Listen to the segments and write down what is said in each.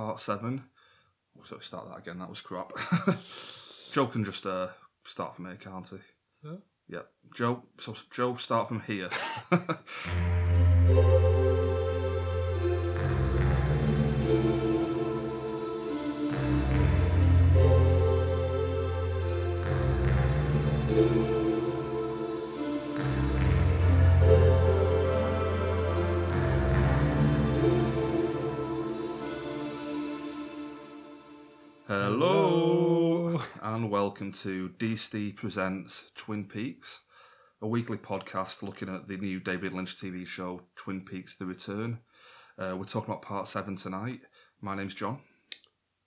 part seven. Oh, So start that again. That was crap. Joe can just uh, start from here, can't he? Yeah. Yep. Joe. So Joe, start from here. welcome to DC Presents Twin Peaks, a weekly podcast looking at the new David Lynch TV show Twin Peaks: The Return. Uh, we're talking about part seven tonight. My name's John.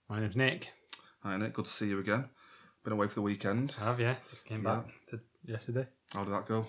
My name's Nick. Hi Nick, good to see you again. Been away for the weekend. I have, yeah. Just came back to yesterday. How did that go?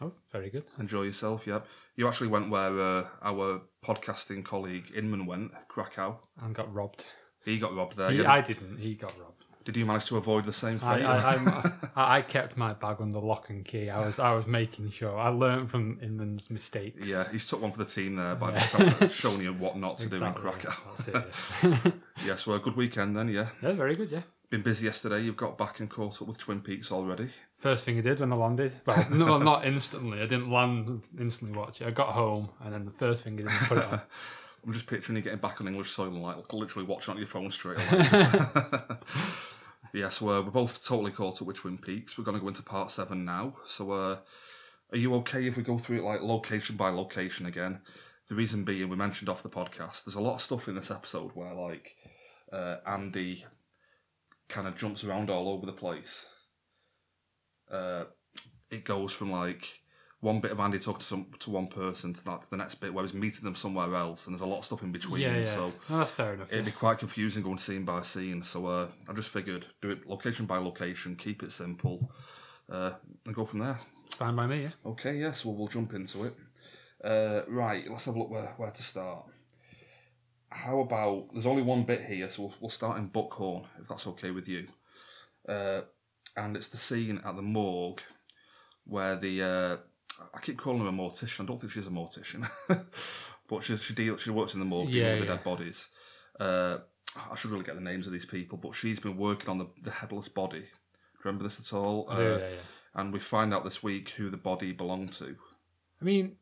Oh, very good. Enjoy yourself, yep. You actually went where uh, our podcasting colleague Inman went, Krakow. And got robbed. He got robbed there. He, yeah. I didn't. He got robbed. Did you manage to avoid the same I, fate? I, I'm, I, I kept my bag under lock and key. I was I was making sure. I learned from Inman's mistakes. yeah, he's took one for the team there by Yeah. just showing you what not to Exactly, do in Krakow. Yeah. Yes, well, a good weekend then, yeah. yeah, very good, yeah. Been busy yesterday. You've got back and caught up with Twin Peaks already. First thing I did when I landed, well, no, not instantly. I didn't land instantly watch it. I got home, and then the first thing I did was put it on. I'm just picturing you getting back on English soil and like literally watching on your phone straight away. Yes, we're, we're both totally caught up with Twin Peaks. We're going to go into part seven now. So, uh, are you okay if we go through it like location by location again? The reason being, we mentioned off the podcast, there's a lot of stuff in this episode where like uh, Andy kind of jumps around all over the place. Uh, it goes from like one bit of Andy talking to some to one person to that to the next bit where he's meeting them somewhere else, and there's a lot of stuff in between. yeah, yeah. So no, that's fair enough. it'd Yeah. be quite confusing going scene by scene. So uh, I just figured do it location by location, keep it simple, uh, and go from there. It's fine by me, yeah. Okay, yes, well we'll jump into it. Uh, right, let's have a look where where to start. How about there's only one bit here, so we'll, we'll start in Buckhorn if that's okay with you. Uh, and it's the scene at the morgue where the uh, I keep calling her a mortician. I don't think she's a mortician, but she she deals she works in the morgue Yeah, with the yeah. dead bodies. Uh, I should really get the names of these people, but she's been working on the, the headless body. Do you remember this at all? Uh, yeah, yeah. and we find out this week who the body belonged to. I mean,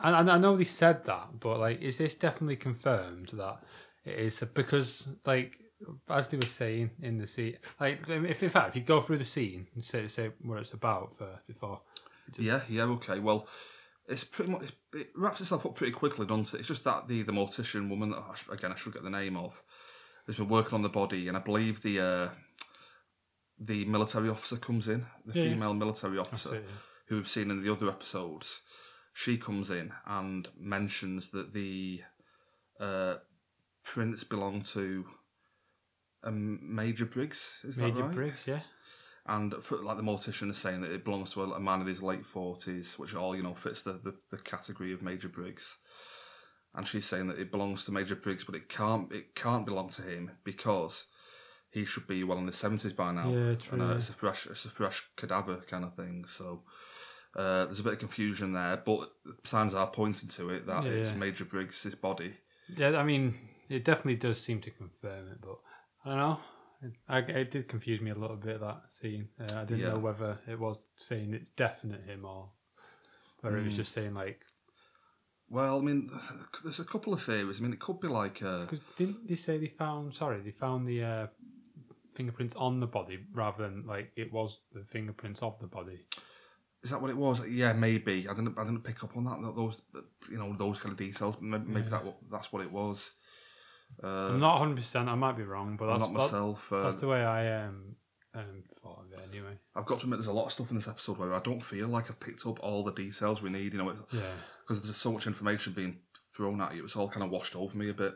I, I I know they said that, but like, is this definitely confirmed that it is because, like, as they were saying in the scene, like, if in fact, if you go through the scene and say say what it's about first before, Yeah, yeah, okay. Well, it's pretty much it wraps itself up pretty quickly, doesn't it? It's just that the the mortician woman that I sh- again I should get the name of has been working on the body, and I believe the uh, the military officer comes in, the Yeah, yeah. female military that's officer it. who we've seen in the other episodes. She comes in and mentions that the uh, prints belong to um, Major Briggs. Is Major that right? Major Briggs, yeah. And for, like the mortician is saying that it belongs to a, a man in his late forties, which all you know fits the, the, the category of Major Briggs. And she's saying that it belongs to Major Briggs, but it can't it can't belong to him because he should be well in his seventies by now. Yeah, true, And uh, yeah. it's a fresh it's a fresh cadaver kind of thing. So uh, there's a bit of confusion there, but signs are pointing to it that Yeah, it's yeah. Major Briggs' body. Yeah, I mean, it definitely does seem to confirm it, but I don't know. It, I, it did confuse me a little bit that scene. Uh, I didn't Yeah. know whether it was saying it's definite him or whether it was Mm. just saying like Well, I mean, there's a couple of theories. I mean, it could be like uh, Because didn't they say they found? Sorry, they found the uh, fingerprints on the body rather than like it was the fingerprints of the body. Is that what it was? Yeah, maybe. I didn't. I didn't pick up on that. Those, you know, those kind of details. Maybe, maybe Yeah. that that's what it was. Uh, I'm not 100. percent I might be wrong, but I'm that's not that- myself. Uh, that's the way I um, um thought of it anyway. I've got to admit, there's a lot of stuff in this episode where I don't feel like I've picked up all the details we need. You know, Yeah, because there's so much information being thrown at you. It's all kind of washed over me a bit.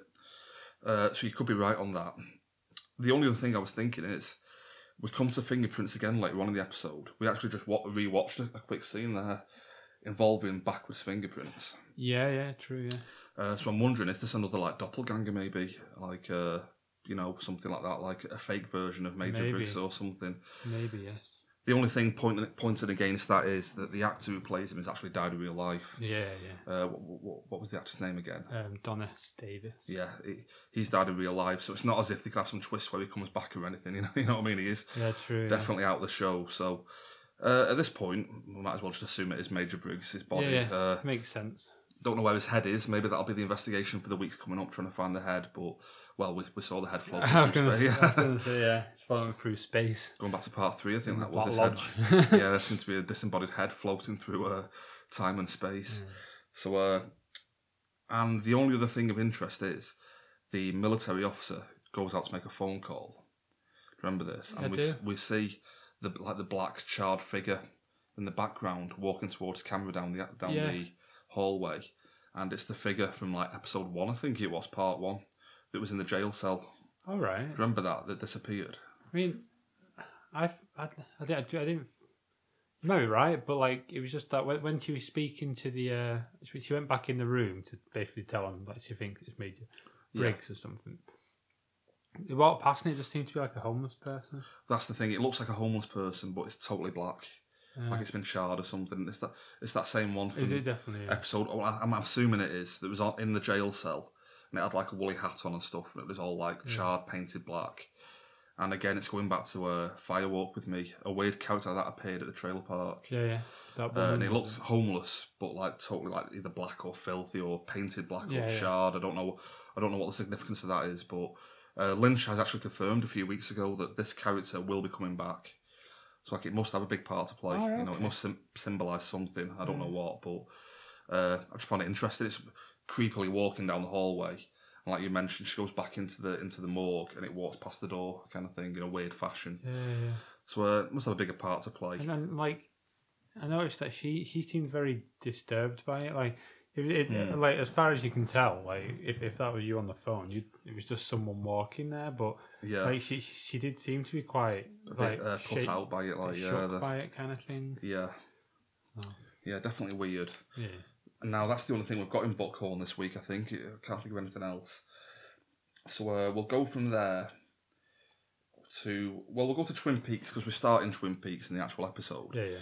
Uh, so you could be right on that. The only other thing I was thinking is, we come to fingerprints again later on in the episode. We actually just wa- rewatched a, a quick scene there involving backwards fingerprints. yeah, yeah, true, yeah. Uh, so I'm wondering, is this another like doppelganger, maybe like uh, you know something like that, like a fake version of Major Maybe. Briggs or something? Maybe yes. The only thing pointing pointed against that is that the actor who plays him has actually died in real life. Yeah, yeah. Uh, what, what, what was the actor's name again? Um, Don S. Davis. Yeah, he, he's died in real life, so it's not as if they could have some twist where he comes back or anything. You know, you know what I mean? He is Yeah, true. yeah. definitely out of the show. So uh, at this point, we might as well just assume it is Major Briggs' body. Yeah, yeah. Uh, Makes sense. Don't know where his head is. Maybe that'll be the investigation for the weeks coming up, trying to find the head. But well, we, we saw the head floating through space. I gonna say yeah, it's following through space. Going back to part three, I think In that was his Black head. Yeah, there seemed to be a disembodied head floating through uh, time and space. So, uh, and the only other thing of interest is the military officer goes out to make a phone call. Remember this? I And we, do. s- we see the like the black charred figure in the background walking towards the camera down the down Yeah. the hallway, and it's the figure from like episode one, I think it was part one, that was in the jail cell. All right. Do you Remember that that disappeared? I mean, I, I, I, didn't, I didn't. You might be right, but like it was just that when, when she was speaking to the, uh, she, went back in the room to basically tell him like she thinks it's Major Yeah. Briggs or something. They walked past and it just seemed to be like a homeless person. That's the thing. It looks like a homeless person, but it's totally black, Uh, like it's been charred or something. It's that it's that same one from is it definitely? yeah. episode. Well, I- I'm assuming it is. That was on, in the jail cell, and it had like a woolly hat on and stuff, and it was all like charred, painted black. And again, it's going back to a uh, Fire Walk with Me, a weird character that appeared at the trailer park. Yeah, yeah. That Uh, and he looked homeless, but like totally like either black or filthy or painted black Yeah, or yeah. charred. I don't know. I don't know what the significance of that is, but uh, Lynch has actually confirmed a few weeks ago that this character will be coming back. So like it must have a big part to play. Oh, you know, it must sim- symbolise something. I don't know what, but uh, I just find it interesting. It's creepily walking down the hallway. And like you mentioned, she goes back into the into the morgue and it walks past the door, kind of thing, in a weird fashion. Yeah, yeah. So uh, it must have a bigger part to play. And then like, I noticed that she she seemed very disturbed by it. Like, if it, like as far as you can tell, like if, if that was you on the phone, you it was just someone walking there. But Yeah, like she she did seem to be quite a bit like uh, put shake- out by it, like yeah, the, by it kind of thing. Yeah. Oh. Yeah, definitely weird. Yeah. And now that's the only thing we've got in Buckhorn this week, I think. I can't think of anything else. So uh, we'll go from there to. Well, we'll go to Twin Peaks because we're starting Twin Peaks in the actual episode. Yeah, yeah.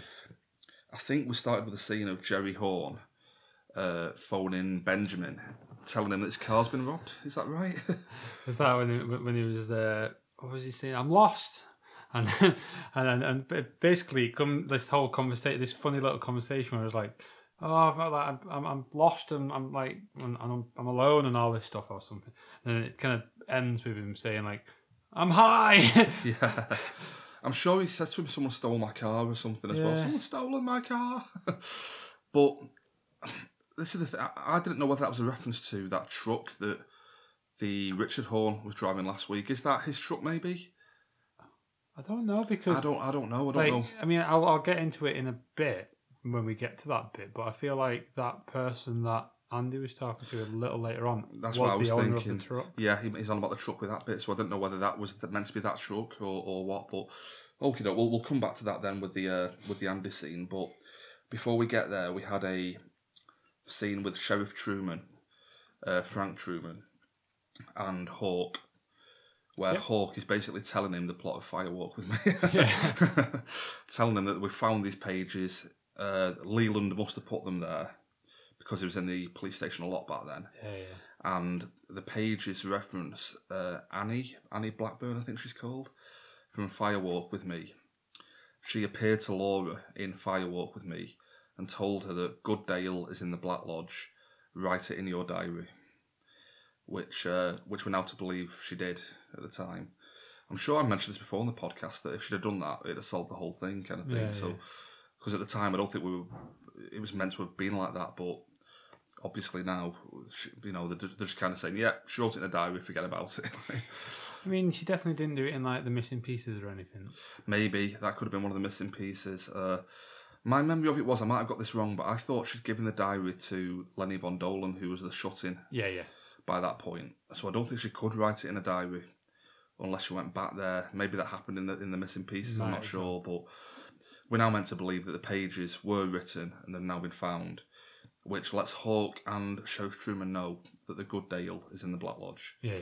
I think we started with a scene of Jerry Horn uh, phoning Benjamin, telling him that his car's been robbed. Is that right? Was that when he, when he was uh, what was he saying? I'm lost. And and and, basically, come this whole conversation, this funny little conversation where it was like, "Oh, I'm, like, I'm, I'm lost and I'm like, and I'm, I'm alone and all this stuff or something." And it kind of ends with him saying like, "I'm high." yeah. I'm sure he said to him, someone stole my car or something as well. Someone stolen my car. but this is the thing. I I didn't know whether that was a reference to that truck that the Richard Horn was driving last week. Is that his truck, maybe? I don't know because I don't. I don't know. I don't like know. I mean, I'll, I'll get into it in a bit when we get to that bit, but I feel like that person that Andy was talking to a little later on That's was what I was the owner thinking. of the truck. Yeah, he, he's on about the truck with that bit, so I don't know whether that was meant to be that truck or, or what. But okay, no, we'll we'll come back to that then with the uh, with the Andy scene. But before we get there, we had a scene with Sheriff Truman, uh, Frank Truman, and Hawk, where Yep. Hawk is basically telling him the plot of Fire Walk with Me. Telling him that we found these pages. Uh, Leland must have put them there because he was in the police station a lot back then Yeah, yeah. and the pages reference uh, Annie, Annie Blackburn, I think she's called, from Fire Walk with Me. She appeared to Laura in Fire Walk with Me and told her that Good Dale is in the Black Lodge. Write it in your diary, which uh, which we're now to believe she did at the time. I'm sure I mentioned this before on the podcast that if she'd have done that, it'd have solved the whole thing, kind of thing. Yeah, so, yeah. because at the time I don't think we were, it was meant to have been like that, but obviously now, she, you know, they're just, they're just kind of saying, yeah, she wrote it in a diary, forget about it. I mean, she definitely didn't do it in like the missing pieces or anything. Maybe that could have been one of the missing pieces. Uh, my memory of it was, I might have got this wrong, but I thought she'd given the diary to Lenny Von Dolan, who was the shut-in Yeah, yeah. by that point. So I don't think she could write it in a diary unless she went back there. Maybe that happened in the in the missing pieces. I'm Might not have sure, but we're now meant to believe that the pages were written and they've now been found, which lets Hawk and Sheriff Truman know that the Good Dale is in the Black Lodge. Yeah, yeah.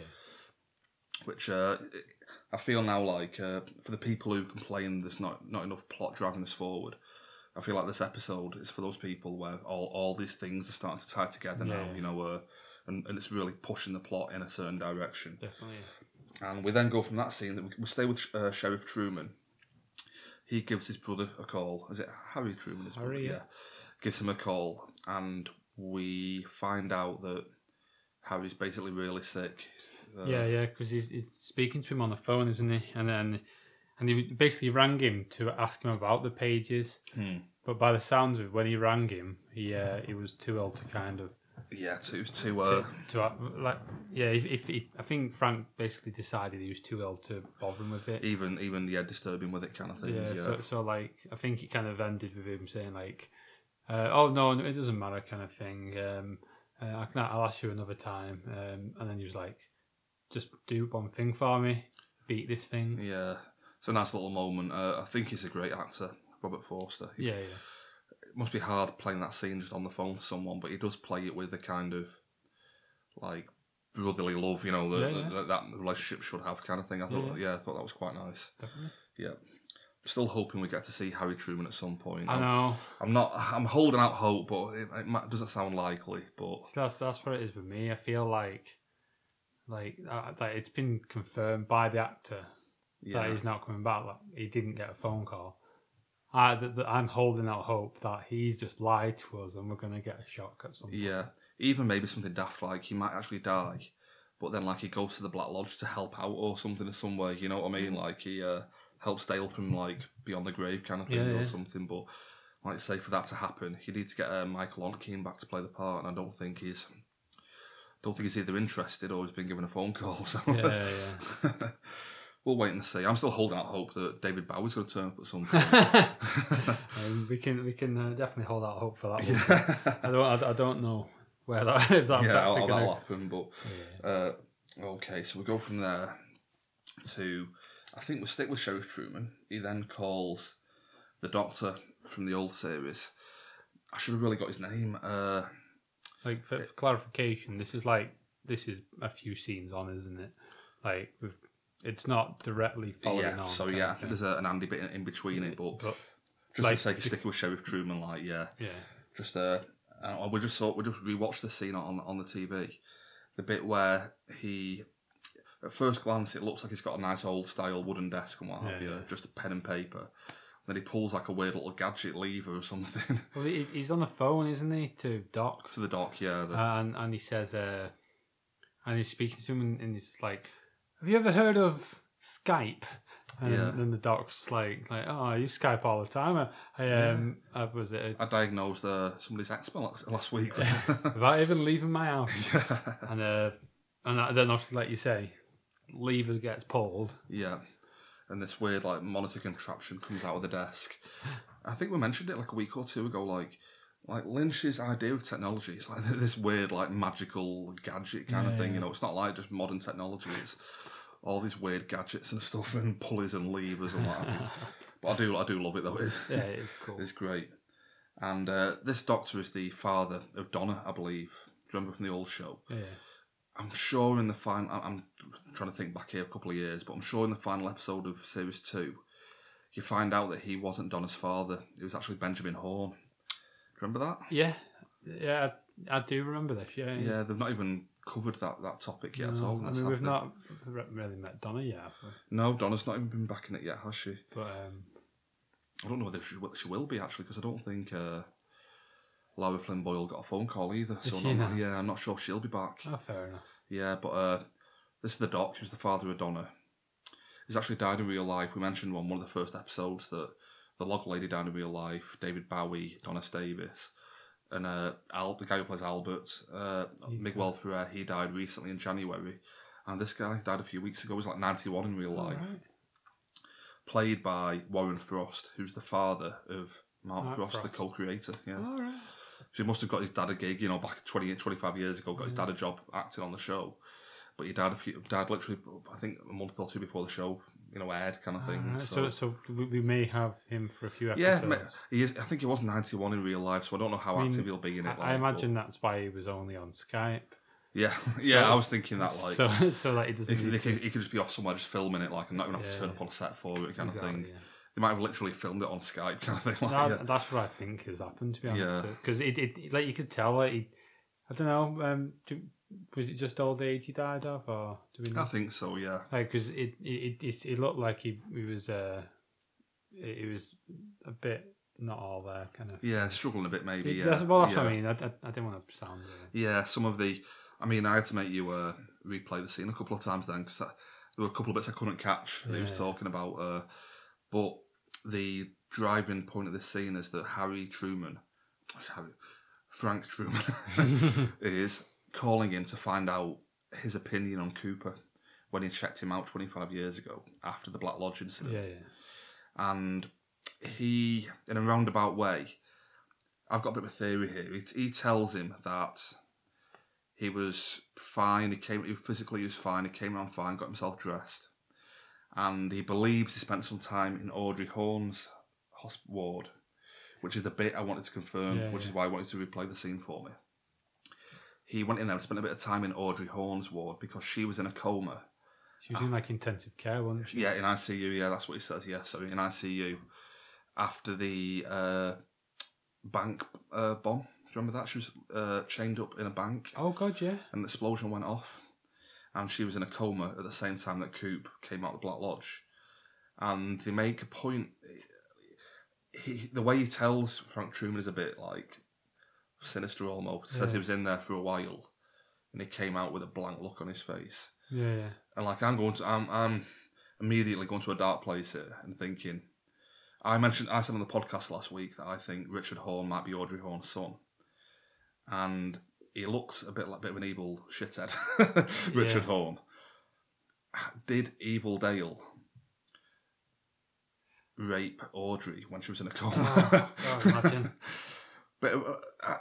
which uh, I feel now like uh, for the people who complain there's not not enough plot driving this forward. I feel like this episode is for those people where all, all these things are starting to tie together now, you know, uh, and, and it's really pushing the plot in a certain direction. Definitely. And we then go from that scene that we, we stay with uh, Sheriff Truman. He gives his brother a call. Is it Harry Truman? His brother? Harry, yeah. Gives him a call, and we find out that Harry's basically really sick. Uh, Yeah, yeah, because he's, he's speaking to him on the phone, isn't he? And then and he basically rang him to ask him about the pages. Hmm. But by the sounds of it, when he rang him, he uh, he was too ill to kind of Yeah, to to uh, to, to like yeah. If, if he, I think Frank basically decided he was too ill to bother him with it. even even yeah, disturbing with it kind of thing. Yeah, Yeah, so so like I think it kind of ended with him saying like, uh, "Oh no, no, it doesn't matter," kind of thing. Um, uh, I can I'll ask you another time. Um, and then he was like, "Just do one thing for me, beat this thing." yeah. It's a nice little moment. Uh, I think he's a great actor, Robert Forster. He- Yeah, yeah, It must be hard playing that scene just on the phone to someone, but he does play it with a kind of like brotherly love, you know, that, Yeah, yeah. that, that relationship should have kind of thing. I thought, Yeah, yeah, I thought that was quite nice. definitely. Yeah. Still hoping we get to see Harry Truman at some point. I I'm, know. I'm not. I'm holding out hope, but it, it doesn't sound likely. But That's that's what it is with me. I feel like, like uh, that it's been confirmed by the actor that he's not coming back. Like he didn't get a phone call. I, th- th- I'm holding out hope that he's just lied to us and we're gonna get a shock at some point. yeah. Even maybe something daft like he might actually die, but then like he goes to the Black Lodge to help out or something in some way. You know what I mean? Like he uh, helps Dale from like beyond the grave kind of thing Yeah, or yeah. something. But like I say, for that to happen, you need to get uh, Michael Ontkean back to play the part, and I don't think he's. Don't think he's either interested or he's been given a phone call. So Yeah, yeah. we'll wait and see. I'm still holding out hope that David Bowie's going to turn up at some point. um, we can we can uh, definitely hold out hope for that. One. yeah, I don't I, I don't know where that if that's yeah actually that'll, happen. But Yeah. uh, okay, so we go from there to I think we stick with Sheriff Truman. He then calls the Doctor from the old series. I should have really got his name. Uh, Like for, for clarification, this is like this is a few scenes on, isn't it? Like with, it's not directly following yeah, on. so yeah, I think there's a, an Andy bit in, in between it, but But just like, for the sake of sticking with Sheriff Truman, like yeah, yeah, just uh, uh we just saw we just rewatched the scene on on the TV, the bit where he. At first glance, it looks like he's got a nice old style wooden desk and what have Yeah, you, yeah. just a pen and paper. Then he pulls like a weird little gadget lever or something well, he, he's on the phone, isn't he, to Doc, to the Doc, Yeah, the, and and he says, uh, and he's speaking to him, and, and he's like, "Have you ever heard of Skype?" And Yeah. then the doc's like, "Like, oh, I use Skype all the time. I, I um, I was it I diagnosed uh, somebody's eczema last, last week. without even leaving my house." yeah. and uh, and then obviously, like you say, lever gets pulled. Yeah. And this weird like monitor contraption comes out of the desk. I think we mentioned it like a week or two ago. Like, like Lynch's idea of technology is like this weird like magical gadget kind of thing. yeah. You know, it's not like just modern technology. It's all these weird gadgets and stuff and pulleys and levers and you. But I do, I do love it though. It- yeah, it's cool. It's great. And uh, this doctor is the father of Donna, I believe. Do you remember from the old show? Yeah, I'm sure in the final, I'm trying to think back here a couple of years, but I'm sure in the final episode of series two, you find out that he wasn't Donna's father. It was actually Benjamin Horn. Remember that? yeah, yeah. I, I do remember this. Yeah, Yeah, they've not even covered that, that topic yet at all. I mean, we've not re- really met Donna yet, have we? No, Donna's not even been back in it yet, has she? but um, I don't know whether she, will- she will be actually, because I don't think uh, Laura Flynn Boyle got a phone call either. So not? yeah, I'm not sure if she'll be back. oh, fair enough. Yeah, but uh, this is the doc, who's the father of Donna. He's actually died in real life. We mentioned on one of the first episodes that the log lady died in real life, David Bowie, Donna Davis, and uh, Al, the guy who plays Albert, uh, Miguel Ferrer, he died recently in January. And this guy died a few weeks ago. He was like 91 in real life. Alright. Played by Warren Frost, who's the father of Mark, Mark Frost, the co-creator. Yeah. All right. So he must have got his dad a gig, you know, back 20, 25 years ago, got his dad a job acting on the show. But he died a few, died literally, I think, a month or two before the show, you know, aired kind of thing. Alright, So, So, so we may have him for a few episodes. ma- he is, I think he was 91 in real life, so I don't know how I mean, active he'll be in it. I, I like, imagine that's why he was only on Skype. Yeah, yeah. So I was thinking that like so so like it he, doesn't. he, to- could, he could just be off somewhere just filming it, like, I'm not gonna have to turn up on a set for it, kind of thing. yeah. They might have literally filmed it on Skype, kind of thing. Like, That, yeah. That's what I think has happened, to be Yeah. honest. Because it, it, like, you could tell, like, he, I don't know, um, do, was it just old age he died of, or do we Know? I think so. Yeah, Like, because it, it, it, it looked like he, he was, uh, it, was a bit not all there, kind of. yeah, struggling a bit maybe. It- yeah, that's, well, that's yeah. what I mean. I, I, I didn't want to sound. Uh, Yeah, some of the. I mean, I had to make you uh, replay the scene a couple of times then because there were a couple of bits I couldn't catch that he was talking about. Uh, but the driving point of this scene is that Harry Truman, Harry, Frank Truman, is calling him to find out his opinion on Cooper when he checked him out 25 years ago after the Black Lodge incident yeah, yeah. and he, in a roundabout way, I've got a bit of a theory here. He, he tells him that he was fine. He came, he physically he was fine. He came around fine, got himself dressed, and he believes he spent some time in Audrey Horn's hosp- ward, which is the bit I wanted to confirm, Yeah, which yeah. is why I wanted to replay the scene for me. He went in there and spent a bit of time in Audrey Horn's ward because she was in a coma She was in, like, intensive care, wasn't she? yeah, in ICU. Yeah, that's what he says. Yeah, sorry, in ICU after the uh, bank uh, bomb. Do you remember that? She was uh, chained up in a bank, Oh, God, yeah. and the explosion went off, and she was in a coma at the same time that Coop came out of the Black Lodge. And they make a point. He, the way he tells Frank Truman is a bit like sinister almost. Says he was in there for a while, and he came out with a blank look on his face Yeah, yeah. and like I'm going to, I'm, I'm immediately going to a dark place here and thinking. I mentioned, I said on the podcast last week that I think Richard Horn might be Audrey Horn's son, and he looks a bit like a bit of an evil shithead, Richard Yeah. Horn. Did Evil Dale rape Audrey when she was in a coma? Oh, imagine. but uh,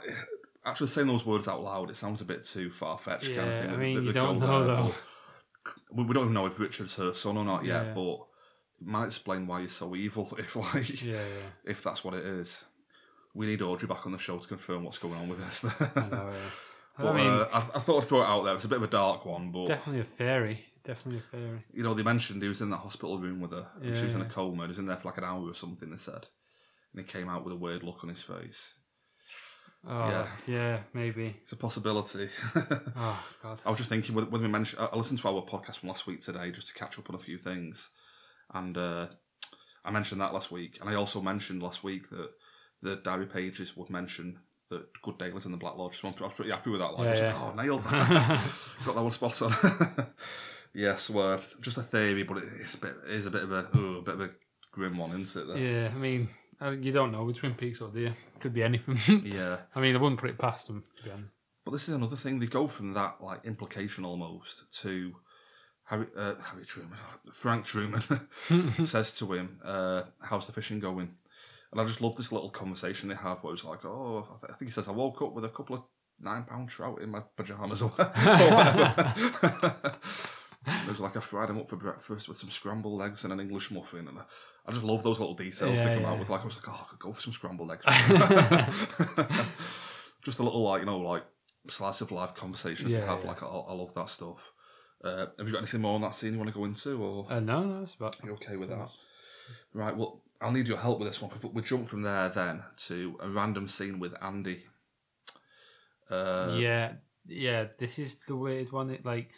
actually saying those words out loud, it sounds a bit too far fetched. kind of Yeah. I mean, that you they don't know, there, though. we, we don't even know if Richard's her son or not yet, Yeah. but it might explain why he's so evil if like Yeah, yeah. if that's what it is. We need Audrey back on the show to confirm what's going on with this. I know, yeah. but I mean, uh, I, I thought I'd throw it out there. It's a bit of a dark one, but definitely a fairy. Definitely a fairy. you know they mentioned he was in that hospital room with her. and she was in a coma. He was in there for like an hour or something. They said, and he came out with a weird look on his face. Oh, Yeah. yeah, maybe. It's a possibility. Oh, God. I was just thinking when we mentioned, I listened to our podcast from last week today just to catch up on a few things, and uh, I mentioned that last week, and I also mentioned last week that the diary pages would mention that Good Dale is in the Black Lodge. So I'm, I was pretty happy with that. Like, I was Yeah, like, yeah. oh, nailed that, got that one spot on. yes, well, just a theory, but it's a bit, it is a bit of a, ooh, a bit of a grim one, isn't it? There? Yeah, I mean, uh, you don't know with Twin Peaks, or do you? Could be anything. yeah. I mean, I wouldn't put it past them, honest. But this is another thing. They go from that like implication almost to Harry, uh, Harry Truman, Frank Truman says to him, uh, "How's the fishing going?" And I just love this little conversation they have where it's like, "Oh, I, th- I think he says I woke up with a couple of nine pound trout in my pajamas or whatever." It was like I fried them up for breakfast with some scrambled eggs and an English muffin, and I, I just love those little details Yeah, they come yeah. out with. Like I was like, "Oh, I could go for some scrambled eggs." just a little like you know like slice of life conversations we Yeah, have. yeah. Like I, I love that stuff. Uh, have you got anything more on that scene you want to go into, or Uh, no, no, it's about. you okay with that? Right. Well, I'll need your help with this one. We we jump from there then to a random scene with Andy. Uh, yeah, yeah. This is the weird one. It like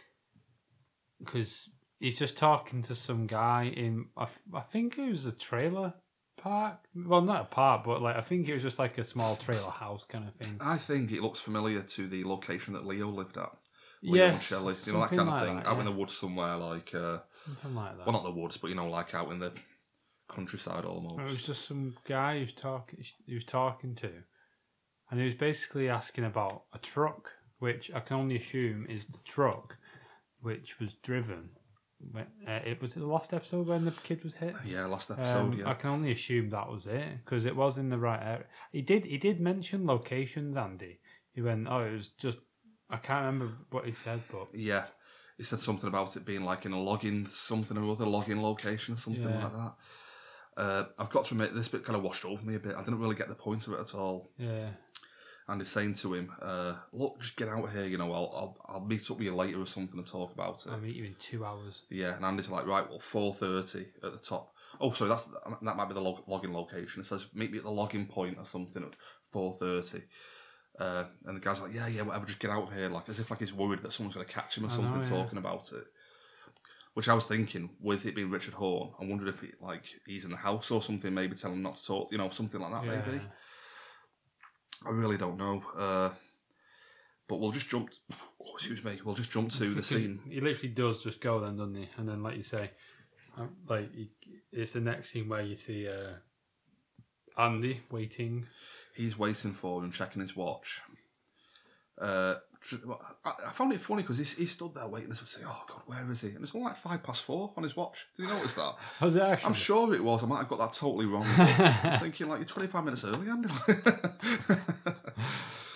because he's just talking to some guy in. I, I think it was a trailer park. Well, not a park, but like I think it was just like a small trailer house kind of thing. I think it looks familiar to the location that Leo lived at. Leo and Yes, Shelley, you know that kind of like thing, that, out in the woods somewhere, like uh, Something like that. well, not the woods, but you know, like out in the countryside almost. It was just some guy who's talking. He was talking to, and he was basically asking about a truck, which I can only assume is the truck, which was driven. When, uh, it was it the last episode when the kid was hit. yeah, last episode. Um, yeah, I can only assume that was it because it was in the right area. He did he did mention locations, Andy. He went, oh, it was just I can't remember what he said, but Yeah, he said something about it being like in a login something or other, login location or something Yeah. like that. Uh, I've got to admit, this bit kind of washed over me a bit. I didn't really get the point of it at all. yeah, Andy's saying to him, uh, "Look, just get out here. You know, I'll, I'll I'll meet up with you later or something and talk about it." I'll meet you in two hours. Yeah, and Andy's like, "Right, well, four thirty at the top." Oh, sorry, that's that might be the log, login location. It says meet me at the login point or something at four thirty. Uh, and the guy's like, "Yeah, yeah, whatever. Just get out of here." Like as if like he's worried that someone's going to catch him or I know, something yeah. talking about it. Which I was thinking, with it being Richard Horn, I wondered if he, like he's in the house or something, maybe telling him not to talk, you know, something like that, yeah. maybe. I really don't know. Uh, but we'll just jump. Oh, excuse me. We'll just jump to the scene. He literally does just go then, doesn't he? And then, like you say, um, like it's the next scene where you see uh, Andy waiting. He's waiting for him, checking his watch. Uh, I, found it funny because he, he stood there waiting to say, "Oh God, where is he?" And it's only like five past four on his watch. Did you notice that? How's it actually? I'm sure it was. I might have got that totally wrong. I'm thinking like you're 25 minutes early, Andy.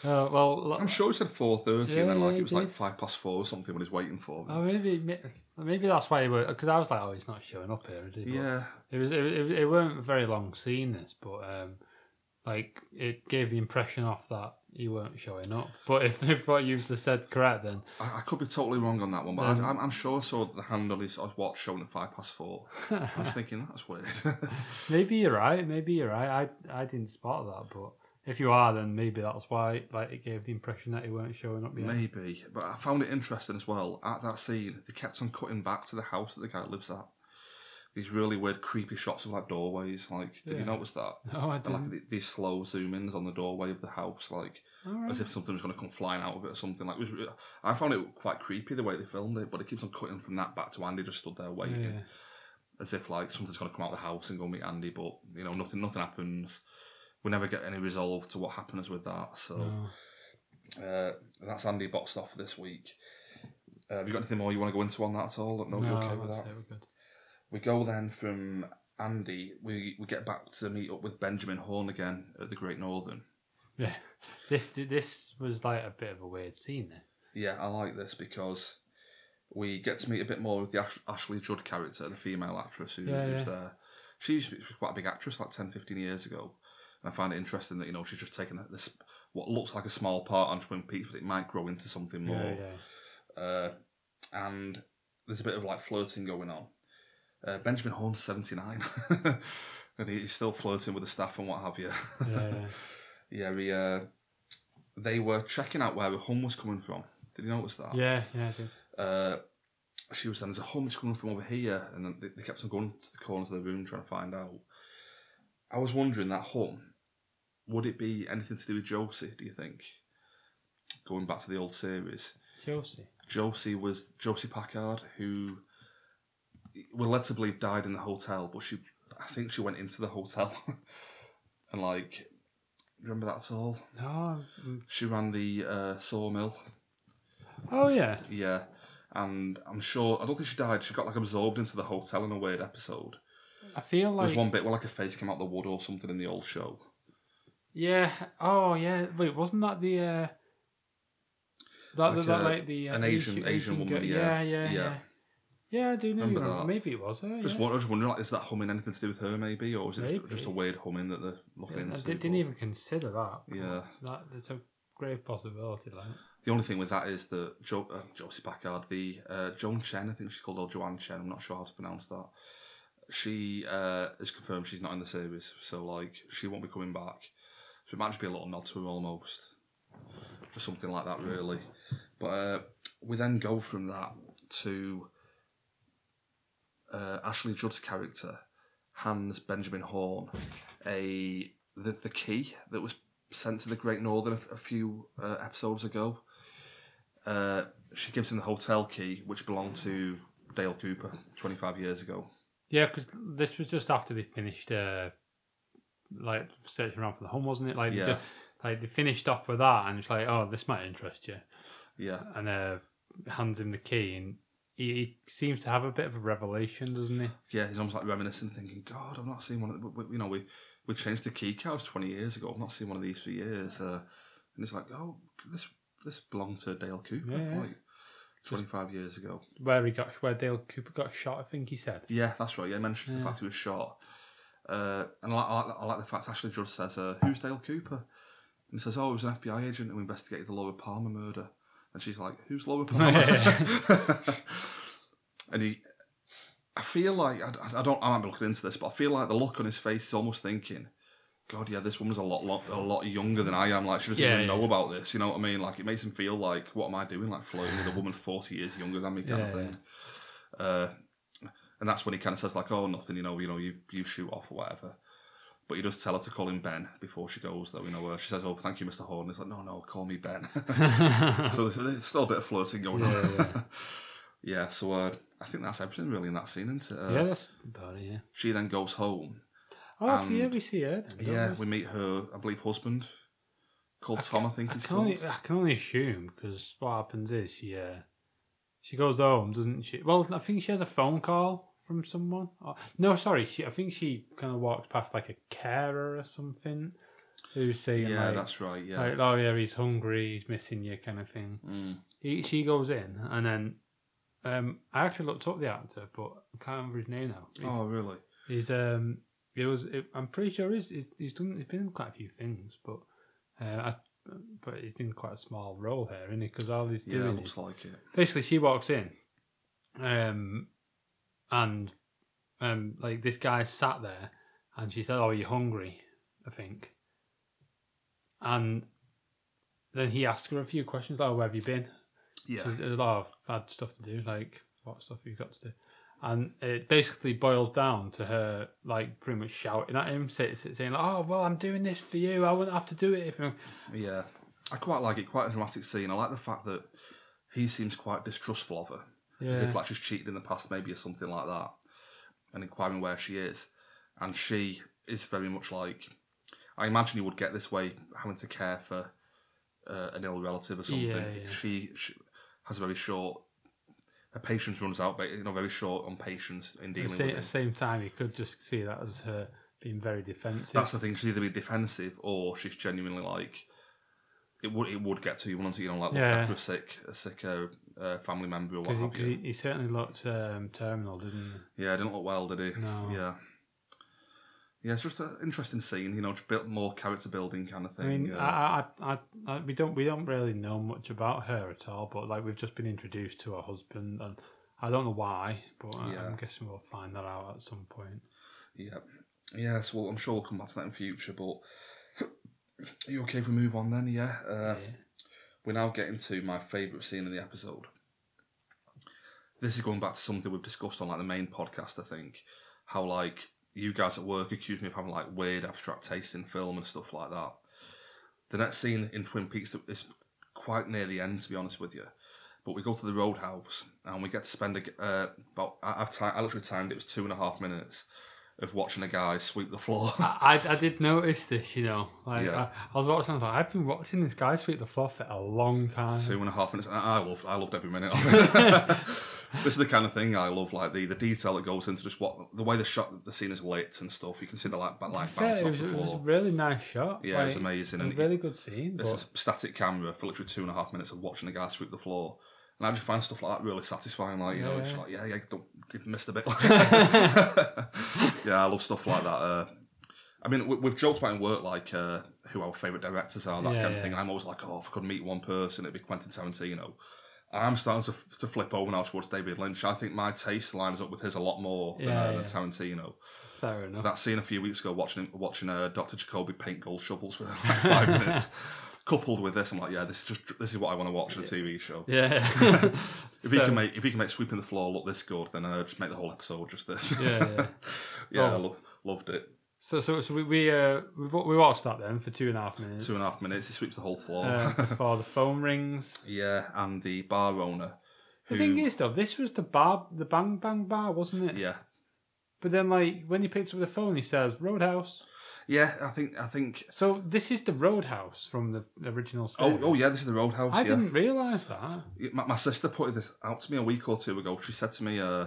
Uh, well, I'm sure he said 4:30, Yeah, and then like yeah, it was like five past four or something when he's waiting for me. oh, maybe maybe that's why he were because I was like, oh, he's not showing up here, is he? But yeah, It was it, it, it weren't a very long scene this, but um, like it gave the impression off that he weren't showing up. But if, if what you've just said correct, then I, I could be totally wrong on that one, but Um, I, I'm, I'm sure I saw the hand on his, on his watch showing at five past four. I was thinking that's weird. maybe you're right. Maybe you're right. I I didn't spot that, but if you are, then maybe that's why. Like it gave the impression that he weren't showing up yet. Maybe, but I found it interesting as well. At that scene, they kept on cutting back to the house that the guy lives at. These really weird, creepy shots of like doorways. Like, did Yeah. you notice that? Oh, I And didn't. like these slow zoom ins on the doorway of the house, like right. as if something was going to come flying out of it or something. Like, was, I found it quite creepy the way they filmed it, but it keeps on cutting from that back to Andy just stood there waiting, Yeah. as if like something's going to come out of the house and go meet Andy. But you know, nothing, nothing happens. We never get any resolve to what happens with that. So. No. Uh, that's Andy boxed off for this week. Uh, have you got anything more you want to go into on that at all? No, no, you okay with that? It, we're good. We go then from Andy. We we get back to meet up with Benjamin Horn again at the Great Northern. Yeah, this this was like a bit of a weird scene. There. Yeah, I like this because we get to meet a bit more of the Ash- Ashley Judd character, the female actress who, Yeah, who's yeah. there. She used to be quite a big actress like 10, 15 years ago. And I find it interesting that, you know, she's just taken this, what looks like a small part on Twin Peaks, but it might grow into something more. Yeah, yeah. uh, and there's a bit of like flirting going on. Uh, Benjamin Horn's 79, and he- he's still flirting with the staff and what have you. Yeah, yeah. yeah, he, uh, they were checking out where the hum was coming from. Did you notice that? Yeah, yeah, I did. Uh, she was saying there's a hum that's coming from over here, and then they, they kept on going to the corners of the room trying to find out. I was wondering that hum, would it be anything to do with Josie? Do you think? Going back to the old series, Josie. Josie was Josie Packard, who we're led to believe died in the hotel, but she, I think she went into the hotel, and like, remember that at all? No. mm. She ran the uh, sawmill, Oh yeah. yeah, and I'm sure I don't think she died. She got like absorbed into the hotel in a weird episode. I feel like There's one bit where like a face came out the wood or something in the old show. yeah. Oh yeah. Wait, wasn't that the uh that, Like, that uh, like the uh, an Asian- Asian girl- woman, Yeah, yeah, yeah, yeah. yeah. Yeah, I do know. Remember you that? Maybe it was her. Just, yeah. I was just wondering, like, is that humming anything to do with her, maybe, or is it just, Maybe. just a weird humming that they're looking I into? di- didn't even consider that. Yeah. That it's a grave possibility. Like. The only thing with that is that jo- uh, Josie Packard, the uh, Joan Chen, I think she's called, or Joanne Chen, I'm not sure how to pronounce that. She uh, is confirmed she's not in the series, so like she won't be coming back. So it might just be a little nod to her almost, just something like that, really. But uh, we then go from that to uh, Ashley Judd's character, hands Benjamin Horn a the, the key that was sent to the Great Northern a, a few uh, episodes ago. Uh, she gives him the hotel key, which belonged to Dale Cooper 25 years ago. Yeah, because this was just after they finished, uh, like searching around for the home, wasn't it? Like, Yeah. they just, like they finished off with that, and it's like, oh, this might interest you, Yeah, and uh, hands him the key, and he, he seems to have a bit of a revelation, doesn't he? yeah, he's almost like reminiscing, thinking, "God, I've not seen one." Of the, we- you know, we we changed the key cows 20 years ago. I've not seen one of these for years. Uh, and it's like, oh, this this belonged to Dale Cooper, Yeah, yeah. like 25 years ago. Where he got, where Dale Cooper got shot, I think he said. Yeah, that's right. Yeah, he mentions the fact he was shot. Uh, and I like, I, like, I like the fact Ashley Judd says, uh, "Who's Dale Cooper?" And he says, "Oh, it was an FBI agent who investigated the Laura Palmer murder." And she's like, "Who's Laura Palmer?" and he, I feel like I, I don't. I might be looking into this, but I feel like the look on his face is almost thinking, "God, yeah, this woman's a lot, lot, a lot younger than I am. Like, she doesn't Yeah, even yeah. know about this. You know what I mean? Like, it makes him feel like, what am I doing? Like, flirting with a woman forty years younger than me, kind of Yeah, thing." Uh, and that's when he kind of says like, "Oh, nothing. You know, you know, you you shoot off or whatever." But he does tell her to call him Ben before she goes, though. You know, uh, she says, "Oh, thank you, Mr. Horn." He's like, "No, no, call me Ben." so there's, there's still a bit of flirting going on. Yeah, yeah. Yeah, so uh, I think that's everything really in that scene, isn't it? Uh, yeah, that's about it, yeah. She then goes home. Oh, yeah, we see her. Then, Yeah, we? we meet her, I believe, husband called Tom. I think I he's can, called. only, I can only assume because what happens is she she goes home, doesn't she? Well, I think she has a phone call from someone. Oh, no, sorry, she. I think she kind of walks past like a carer or something who's saying yeah, like, that's right. Yeah. like, oh yeah, he's hungry, he's missing you, kind of thing. Mm. He, she goes in, and then um, I actually looked up the actor, but I can't remember his name now. He's, Oh, really? he's um, it was. It, I'm pretty sure he's, he's he's done. He's been in quite a few things, but uh, I, but he's in quite a small role here, isn't he? Because all he's Yeah, doing looks is like it. basically she walks in, um, and um, like this guy sat there, and she said, "Oh, you're hungry?" I think, and then he asked her a few questions, like, "Oh, where have you been?" Yeah. So there's a lot of bad stuff to do, like what stuff have you got to do? And it basically boils down to her like pretty much shouting at him, say- say- saying, like, "Oh, well, I'm doing this for you. I wouldn't have to do it if." you-" Yeah. I quite like it. Quite a dramatic scene. I like the fact that he seems quite distrustful of her. As if like she's cheated in the past, maybe or something like that. And inquiring where she is. And she is very much like I imagine you would get this way having to care for uh, an ill relative or something. Yeah. She, she has a very short her patience runs out, but you know, very short on patience in dealing the with it. at the same time, you could just see that as her being very defensive. That's the thing. She's either be defensive or she's genuinely like it would it would get to you once you know like look Yeah. after a sick a sick uh, uh, family member or what because have he, you. he, he certainly looked um, terminal, didn't he? Yeah, didn't look well, did he? No. Yeah. Yeah, it's just an interesting scene, you know, just bit more character building kind of thing. I mean, uh, I, I, I, I, we don't we don't really know much about her at all, but like we've just been introduced to her husband, and I don't know why, but I, Yeah. I'm guessing we'll find that out at some point. yeah. Yes, well, I'm sure we'll come back to that in future, but are you okay if we move on then? Yeah. Uh, Yeah. We're now getting to my favourite scene in the episode. This is going back to something we've discussed on like the main podcast, I think. How like you guys at work accuse me of having like weird abstract taste in film and stuff like that. The next scene in Twin Peaks is quite near the end, to be honest with you. But we go to the Roadhouse and we get to spend a, uh, about I, I've I literally timed it was two and a half minutes of watching a guy sweep the floor. I, I did notice this, you know. Like Yeah. I, I was watching, I was like, I've been watching this guy sweep the floor for a long time. two and a half minutes. And I loved, I loved every minute of it. this is the kind of thing I love, like the, the detail that goes into just what the way the shot, the scene is lit and stuff. You can see the light, light Fair, bounce it, off was, the it was a really nice shot. Yeah, it was like, amazing. A And really good scene. it's But a static camera for literally two and a half minutes of watching a guy sweep the floor. And I just find stuff like that really satisfying. Like you know, it's Yeah. like yeah, yeah, don't you missed a bit. yeah, I love stuff like that. Uh, I mean, we, we've joked about in work like uh, who our favourite directors are, that Yeah, kind of yeah. thing. I'm always like, oh, if I could meet one person, it'd be Quentin Tarantino. I'm starting to, to flip over now towards David Lynch. I think my taste lines up with his a lot more than, Yeah, uh, than. Tarantino. fair enough. That scene a few weeks ago, watching watching uh, Dr. Jacoby paint gold shovels for like five minutes, coupled with this, I'm like, yeah, this is just this is what I want to watch in a TV show. yeah. If he can make if he can make sweeping the floor look this good, then uh, just make the whole episode just this. Yeah, yeah. yeah, I Oh. lo- loved it. So, so, so we we uh we, we watched that then for two and a half minutes. Two and a half minutes, he sweeps the whole floor. uh, before the phone rings. yeah, and the bar owner. The thing is, though, this was the bar, the Bang Bang Bar, wasn't it? yeah, But then, like, when he picks up the phone, he says Roadhouse. Yeah, I think I think. So this is the Roadhouse from the original Oh, series. oh yeah, this is the Roadhouse. I yeah. didn't realise that. My, my sister pointed this out to me a week or two ago. She said to me, uh,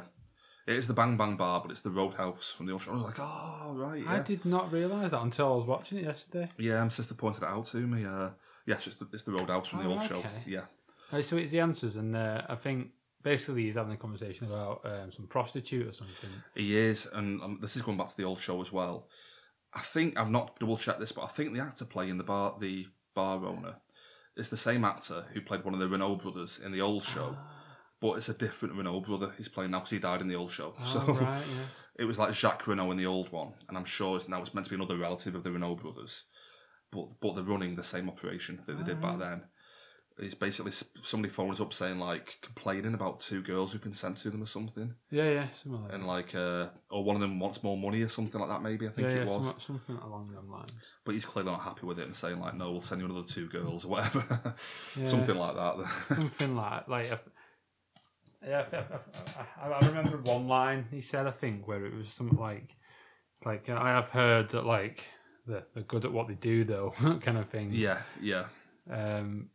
"It is the Bang Bang Bar, but it's the Roadhouse from the old show." I was like, "Oh, right, yeah." I did not realise that until I was watching it yesterday. Yeah, my sister pointed it out to me. Uh, yes, it's the it's the Roadhouse from the Oh, old show. Yeah, Right, so it's the answers, and uh, I think basically he's having a conversation about um, some prostitute or something. he is, and um, this is going back to the old show as well. I think I've not double checked this, but I think the actor playing the bar, the bar owner, is the same actor who played one of the Renault brothers in the old show, but it's a different Renault brother he's playing now because he died in the old show. Oh, so right, yeah. it was like Jacques Renault in the old one, and I'm sure it's now it's meant to be another relative of the Renault brothers, but but they're running the same operation that they did back then. It's basically somebody phones up saying like complaining about two girls who've been sent to them or something, Yeah, yeah, something like and like uh, or one of them wants more money or something like that. Maybe I think yeah, it yeah, was, some- something along those lines. but he's clearly not happy with it and saying like, no, we'll send you another two girls or whatever, Yeah. something like that. something like like a, yeah I, I, I, I remember one line he said I think where it was something like like I have heard that like they're, they're good at what they do though kind of thing yeah, yeah. um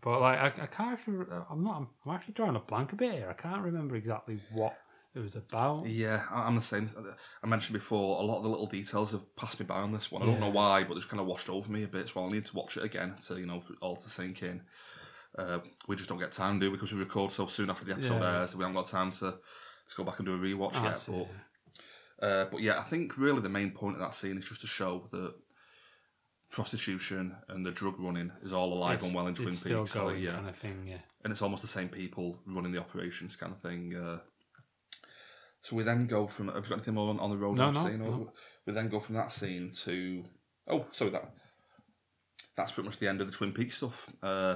but like I, I can't. Actually, I'm not I'm, I'm actually drawing a blank a bit here I can't remember exactly what it was about Yeah, I- I'm the same. I mentioned before, a lot of the little details have passed me by on this one. I don't know why, but it's kind of washed over me a bit. So I'll need to watch it again to, you know, for it all to sink in. Uh, we just don't get time, do? Because we record so soon after the episode Yeah. airs, we haven't got time to, to go back and do a rewatch I yet. see. But, uh, but yeah, I think really the main point of that scene is just to show that prostitution and the drug running is all alive It's- and well in Twin still Peaks. so, going yeah, kind of thing yeah and it's almost the same people running the operations kind of thing. Uh, so we then go from. Have you got anything more on, on the road No, no, seen? Or no. We then go from that scene to. Oh, sorry that. That's pretty much the end of the Twin Peaks stuff. Uh,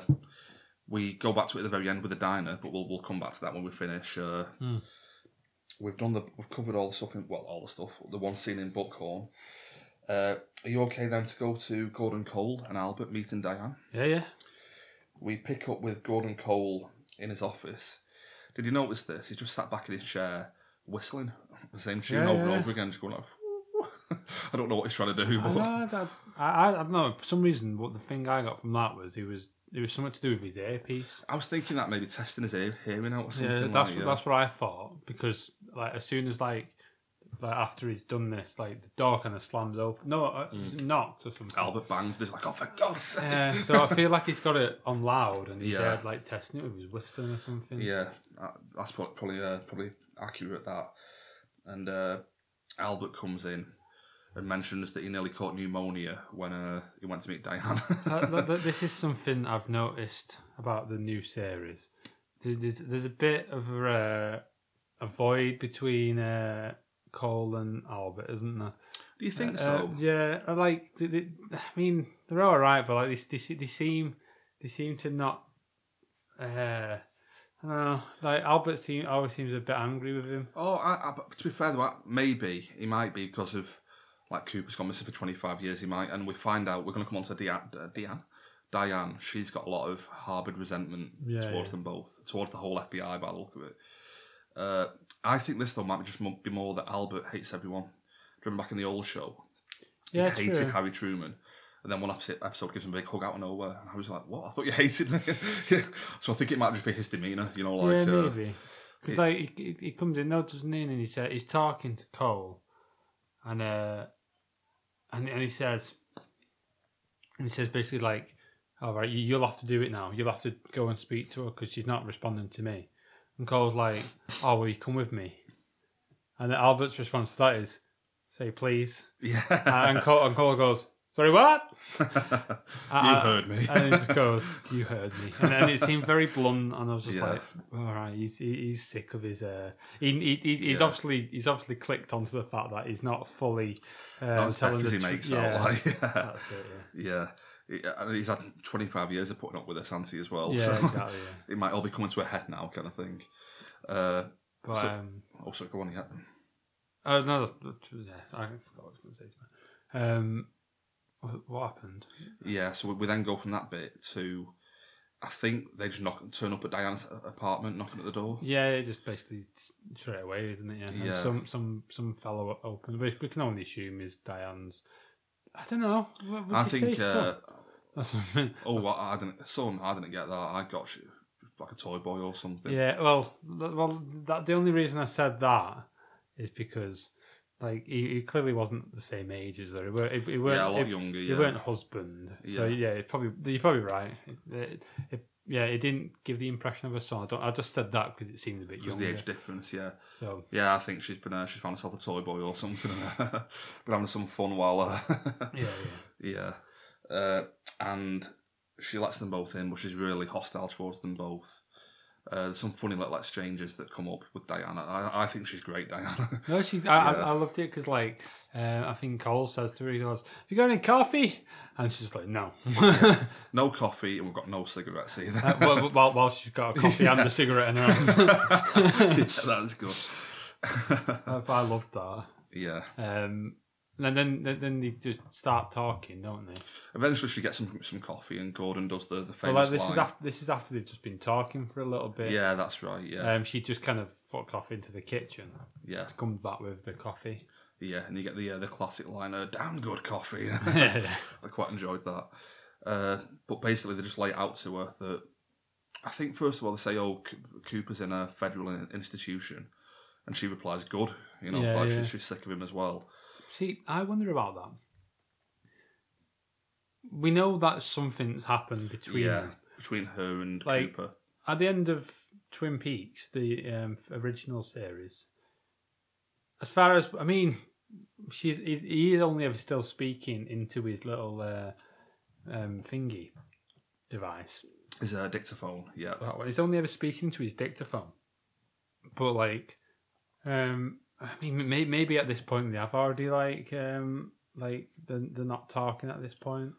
we go back to it at the very end with the diner, but we'll we'll come back to that when we finish. Uh, Hmm. We've done the we've covered all the stuff in well all the stuff. The one scene in Buckhorn. Uh, are you okay then to go to Gordon Cole and Albert meeting Diane? yeah yeah we pick up with Gordon Cole in his office. Did you notice this? He just sat back in his chair whistling the same tune Yeah, over and yeah. over again, just going like. I don't know what he's trying to do, I, know, I, I, I don't know for some reason what the thing I got from that was he was it was something to do with his earpiece I was thinking that maybe testing his ear, hearing out or something. Yeah, that's like, what, yeah. that's what I thought because like as soon as like like after he's done this, like the door kind of slams open. No, uh, knocked or something. Albert bangs, and he's like, "Oh, for God's sake!" Yeah, so I feel like he's got it on loud and he's Yeah. there like testing it with his whistling or something. Yeah, that's probably uh, probably accurate that. And uh, Albert comes in and mentions that he nearly caught pneumonia when uh, he went to meet Diana. That- that- this is something I've noticed about the new series. There's, there's, there's a bit of a, a void between uh, Cole and Albert, isn't there? Do you think Uh, so? yeah, I like. They, they, I mean, they're all right, but like they, they, they seem they seem to not. Uh, I don't know. Like Albert seem, always seems a bit angry with him. Oh, I, I, to be fair, though, maybe he might be because of like Cooper's gone missing for twenty five years. He might, and we find out we're going to come on to Diane. Uh, Diane, Diane. She's got a lot of harboured resentment Yeah, towards yeah. them both, towards the whole FBI by the look of it. Uh, I think this though might just be more that Albert hates everyone. You remember back in the old show? Yeah, he hated true. Harry Truman. And then one episode, episode gives him a big hug out of nowhere, and I was like, "What? I thought you hated me." Yeah. So I think it might just be his demeanour, you know, like yeah, uh, maybe. Because like he, he, he comes in, no, doesn't he? And he said he's talking to Cole, and uh, and and he says, and he says basically like, all right, you'll have to do it now. You'll have to go and speak to her because she's not responding to me. And Cole's like, oh, will you come with me? And then Albert's response to that is, say please. yeah. Uh, and, Cole, and Cole goes, sorry, what? you Uh, heard me. and he just goes, "You heard me," and then it seemed very blunt, and I was just Yeah. like, "All right, he's he's sick of his." Uh, he, he, he- he's Yeah. obviously he's obviously clicked onto the fact that he's not fully uh, Not telling the he tr- makes yeah. Like, yeah. that's it. yeah. Yeah, he's had 25 years of putting up with this, hasn't as well? Yeah, so exactly. Yeah. it might all be coming to a head now, kind of thing. Uh, But So- um, oh, sorry, go on, yeah. oh no, yeah, I forgot what I was going to say. Um, what, happened? Yeah, so we, we then go from that bit to, I think they just knock, turn up at Diana's apartment, knocking at the door. Yeah, it just basically straight away, isn't it? Yeah. And Yeah. Some some some fellow opens. We, we can only assume is Diane's. I don't know. I think, say, uh, son? Or something. oh, well, I didn't, son, I didn't get that. I got you like a toy boy or something. Yeah, well, th- well, that the only reason I said that is because, like, he, he clearly wasn't the same age as her. He, weren't- he, he weren't. Yeah, a lot he, younger, he yeah. weren't husband. So Yeah. yeah, it probably you're probably right. It, it, yeah, it didn't give the impression of a son. I, don't, I just said that because it seemed a bit of the age difference, yeah. So Yeah, I think she's been uh, she's found herself a toy boy or something, and uh, been having some fun while. Uh, yeah, yeah. yeah, uh, and she lets them both in, but she's really hostile towards them both. Uh, there's some funny little exchanges that come up with Diana. I, I think she's great, Diana. No, she. I, I, Yeah. I loved it because, like, uh, I think Cole says to her, he goes, "Have you got any coffee?" And she's just like, "No." no coffee, and we've got no cigarettes either. Uh, while, while, while she's got a coffee and a cigarette in her hand. yeah, that is good. I, I loved that. yeah. Um, and then then then they just start talking, don't they? Eventually, she gets some some coffee, and Gordon does the the Well, famous like, this line. is after this is after they've just been talking for a little bit. Yeah, that's right. Yeah, Um, she just kind of fucked off into the kitchen. yeah, Comes back with the coffee. yeah, and you get the uh, the classic line, uh, "Damn good coffee." I quite enjoyed that. Uh, but basically, they just lay it out to her that I think first of all they say, "Oh, Cooper's in a federal institution," and she replies, "Good," you know, Yeah, like yeah. She's, she's sick of him as well. See, I wonder about that. We know that something's happened between yeah, them. between her and Like- Cooper. At the end of Twin Peaks, the um, original series, as far as I mean, she he, he is only ever still speaking into his little uh, um, thingy device. Is a dictaphone? Yeah, That one. He's only ever speaking to his dictaphone. But like, um, I mean, maybe, maybe at this point they have already like, um, like they're, they're not talking at this point.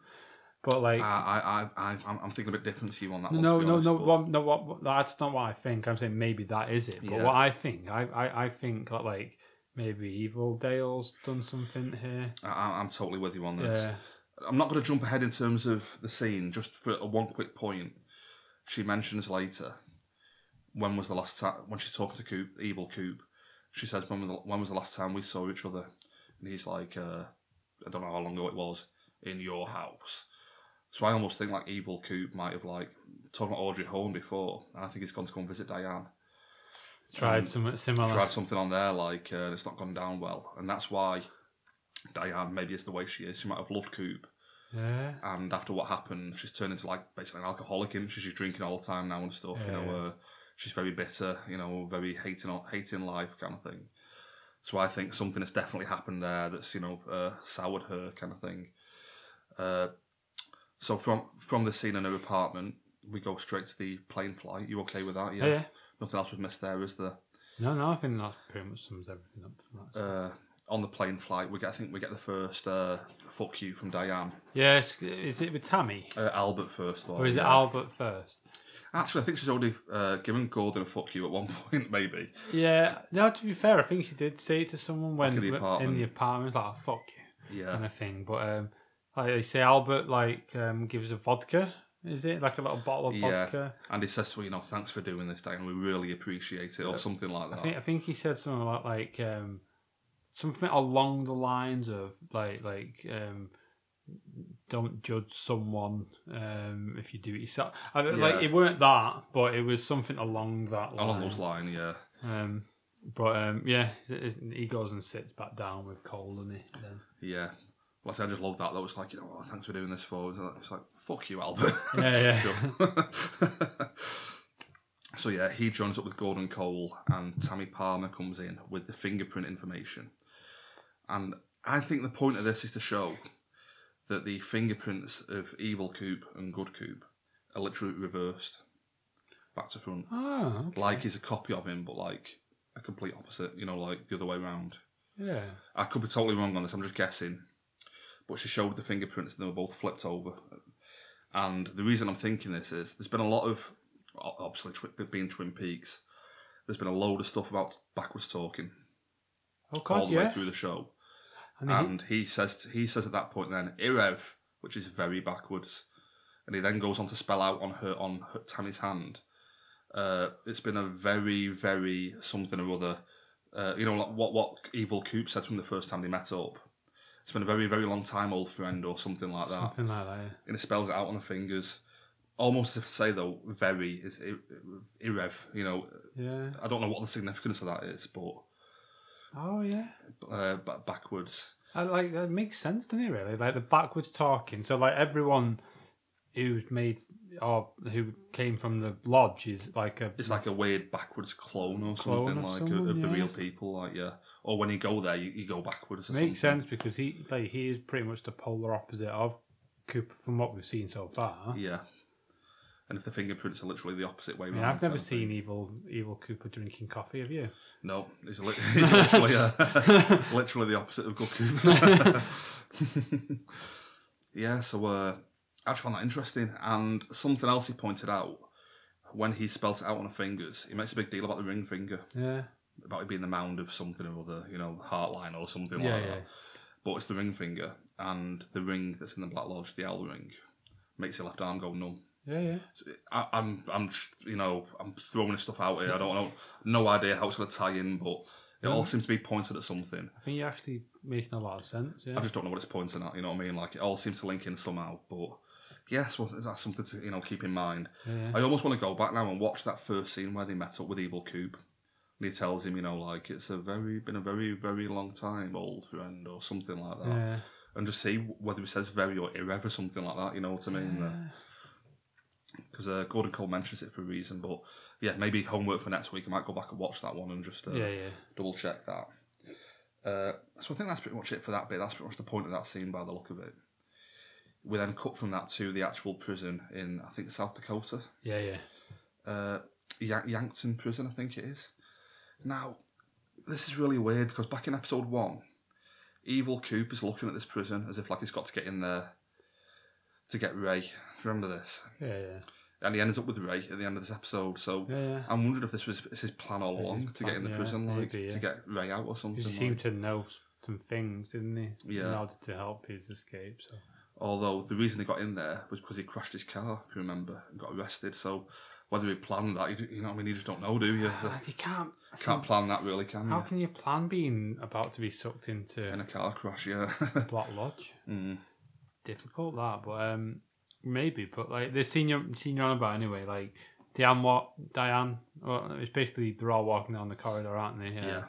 But like, I, I, I, I'm, thinking a bit different to you on that one. no, to be no, honest, no, but- what, no, what, that's not what I think. I'm saying maybe that is it. But Yeah. what I think, I, I, I think that like maybe Evil Dale's done something here. I, I'm totally with you on this. Yeah, I'm not going to jump ahead in terms of the scene. Just for one quick point, she mentions later when was the last time when she's talking to Coop, evil Coop. She says when was the, when was the last time we saw each other, and he's like, uh, I don't know how long ago it was in your house. So I almost think like evil Coop might have like talking about Audrey Horne before, and I think he's gone to go and visit Diane. tried Um, something similar. Tried something on there like uh, it's not gone down well, and that's why Diane maybe is the way she is. She might have loved Coop, Yeah, and after what happened, she's turned into like basically an alcoholic, and she's just drinking all the time now and stuff. You know, uh, she's very bitter. You know, very hating hating life kind of thing. So I think something has definitely happened there that's you know uh, soured her kind of thing. Uh, so from from the scene in her apartment, we go straight to the plane flight. You okay with that? yeah. yeah. Nothing else we've missed there, is there? No, no, I think that pretty much sums everything up. Uh, on the plane flight, we get I think we get the first uh, fuck you from Diane. Yes, is it with Tammy? Uh, Albert first all. Or is it yeah. Albert first? Actually, I think she's already uh, given Gordon a fuck you at one point, maybe. Yeah, no, to be fair, I think she did say it to someone when in the in apartment. the apartment, like, oh, fuck you, Yeah. kind of thing. But um, like they say, Albert like um, gives a vodka, is it? Like a little bottle of Yeah. vodka. And he says to her, you know, thanks for doing this, Diane. We really appreciate it, or something like I that. think I think he said something like like um, something along the lines of like like um, don't judge someone um, if you do it yourself. I, Yeah. Like it weren't that, but it was something along that line. Along those lines, yeah. Um, but um, yeah, he goes and sits back down with Cole, and he then Yeah. Well, I, say, I just love that. That was like, you know, oh, thanks for doing this for us. It's like, fuck you, Albert. Yeah, yeah. So, yeah, he joins up with Gordon Cole, and Tammy Palmer comes in with the fingerprint information. And I think the point of this is to show that the fingerprints of Evil Coop and Good Coop are literally reversed back to front. oh okay. Like he's a copy of him, but like a complete opposite, you know, like the other way around. yeah, I could be totally wrong on this. I'm just guessing. But she showed the fingerprints and they were both flipped over. And the reason I'm thinking this is there's been a lot of, obviously, being Twin Peaks, there's been a load of stuff about backwards talking oh all god, the way through the show. And he- And he says he says at that point then Irev, which is very backwards, and he then goes on to spell out on her on her, Tammy's hand. Uh, it's been a very very something or other. Uh, you know like what what Evil Coop said from the first time they met up. It's been a very very long time, old friend, or something like that. something like that. Yeah. And it spells it out on the fingers. Almost as if to say though, very is I- Irev. You know, yeah. I don't know what the significance of that is, but Oh yeah. uh, ba- backwards. I, like that makes sense, doesn't it? Really, like the backwards talking. So like everyone who's made or who came from the lodge is like a It's like a weird backwards clone or Clone something of like someone, of the yeah. real people, like yeah. Or when you go there, you, you go backwards. Makes something. sense because he like he is pretty much the polar opposite of Cooper from what we've seen so far. Yeah. And if the fingerprints are literally the opposite way mean. I've never seen evil evil Cooper drinking coffee. Have you? No, he's, li- he's literally, uh, literally the opposite of good Cooper. yeah, so uh, I just found that interesting. And something else he pointed out when he spelt it out on the fingers, he makes a big deal about the ring finger, Yeah. about it being the mound of something or other, you know, heartline or something Yeah, like yeah. that. But it's the ring finger, and the ring that's in the Black Lodge, the L ring, makes your left arm go numb. Yeah, yeah. I, I'm, I'm, you know, I'm throwing this stuff out here. I don't know, no idea how it's going to tie in, but it all seems to be pointed at something. I think you're actually making a lot of sense. Yeah. I just don't know what it's pointing at. You know what I mean? Like it all seems to link in somehow. But yes, well, that's something to you know keep in mind. yeah. I almost want to go back now and watch that first scene where they met up with Evil Coop. And he tells him, you know, like it's a very been a very very long time, old friend, or something like that, yeah. and just see whether he says very or irrev or something like that. You know what I mean? Yeah. Because uh, Gordon Cole mentions it for a reason. But yeah, maybe homework for next week. I might go back and watch that one and just uh, yeah, yeah. double check that. Uh, so I think that's pretty much it for that bit. That's pretty much the point of that scene by the look of it. We then cut from that to the actual prison in, I think, South Dakota. Yeah, yeah. Uh, Yan- Yankton prison, I think it is. Now, this is really weird because back in episode one, Evil Coop is looking at this prison as if like he's got to get in there to get Ray. Do you remember this? Yeah, yeah. And he ends up with Ray at the end of this episode. So Yeah, yeah. I'm wondering if this was his plan all along to get plan, in the yeah, prison, like maybe, to get Ray out or something. He like. seemed to know some things, didn't he? In Yeah. order to help his escape. So Although the reason he got in there was because he crashed his car, if you remember, and got arrested. So whether he planned that, you, you know what I mean? You just don't know, do you? you can't. I Can't think- plan that, really, can How you? can you plan being about to be sucked into In a car crash, yeah. Black Lodge? mm. Difficult that, but um, maybe. But like the senior senior on about anyway. Like Diane, what Diane? Well, it's basically they're all walking down the corridor, aren't they? Yeah.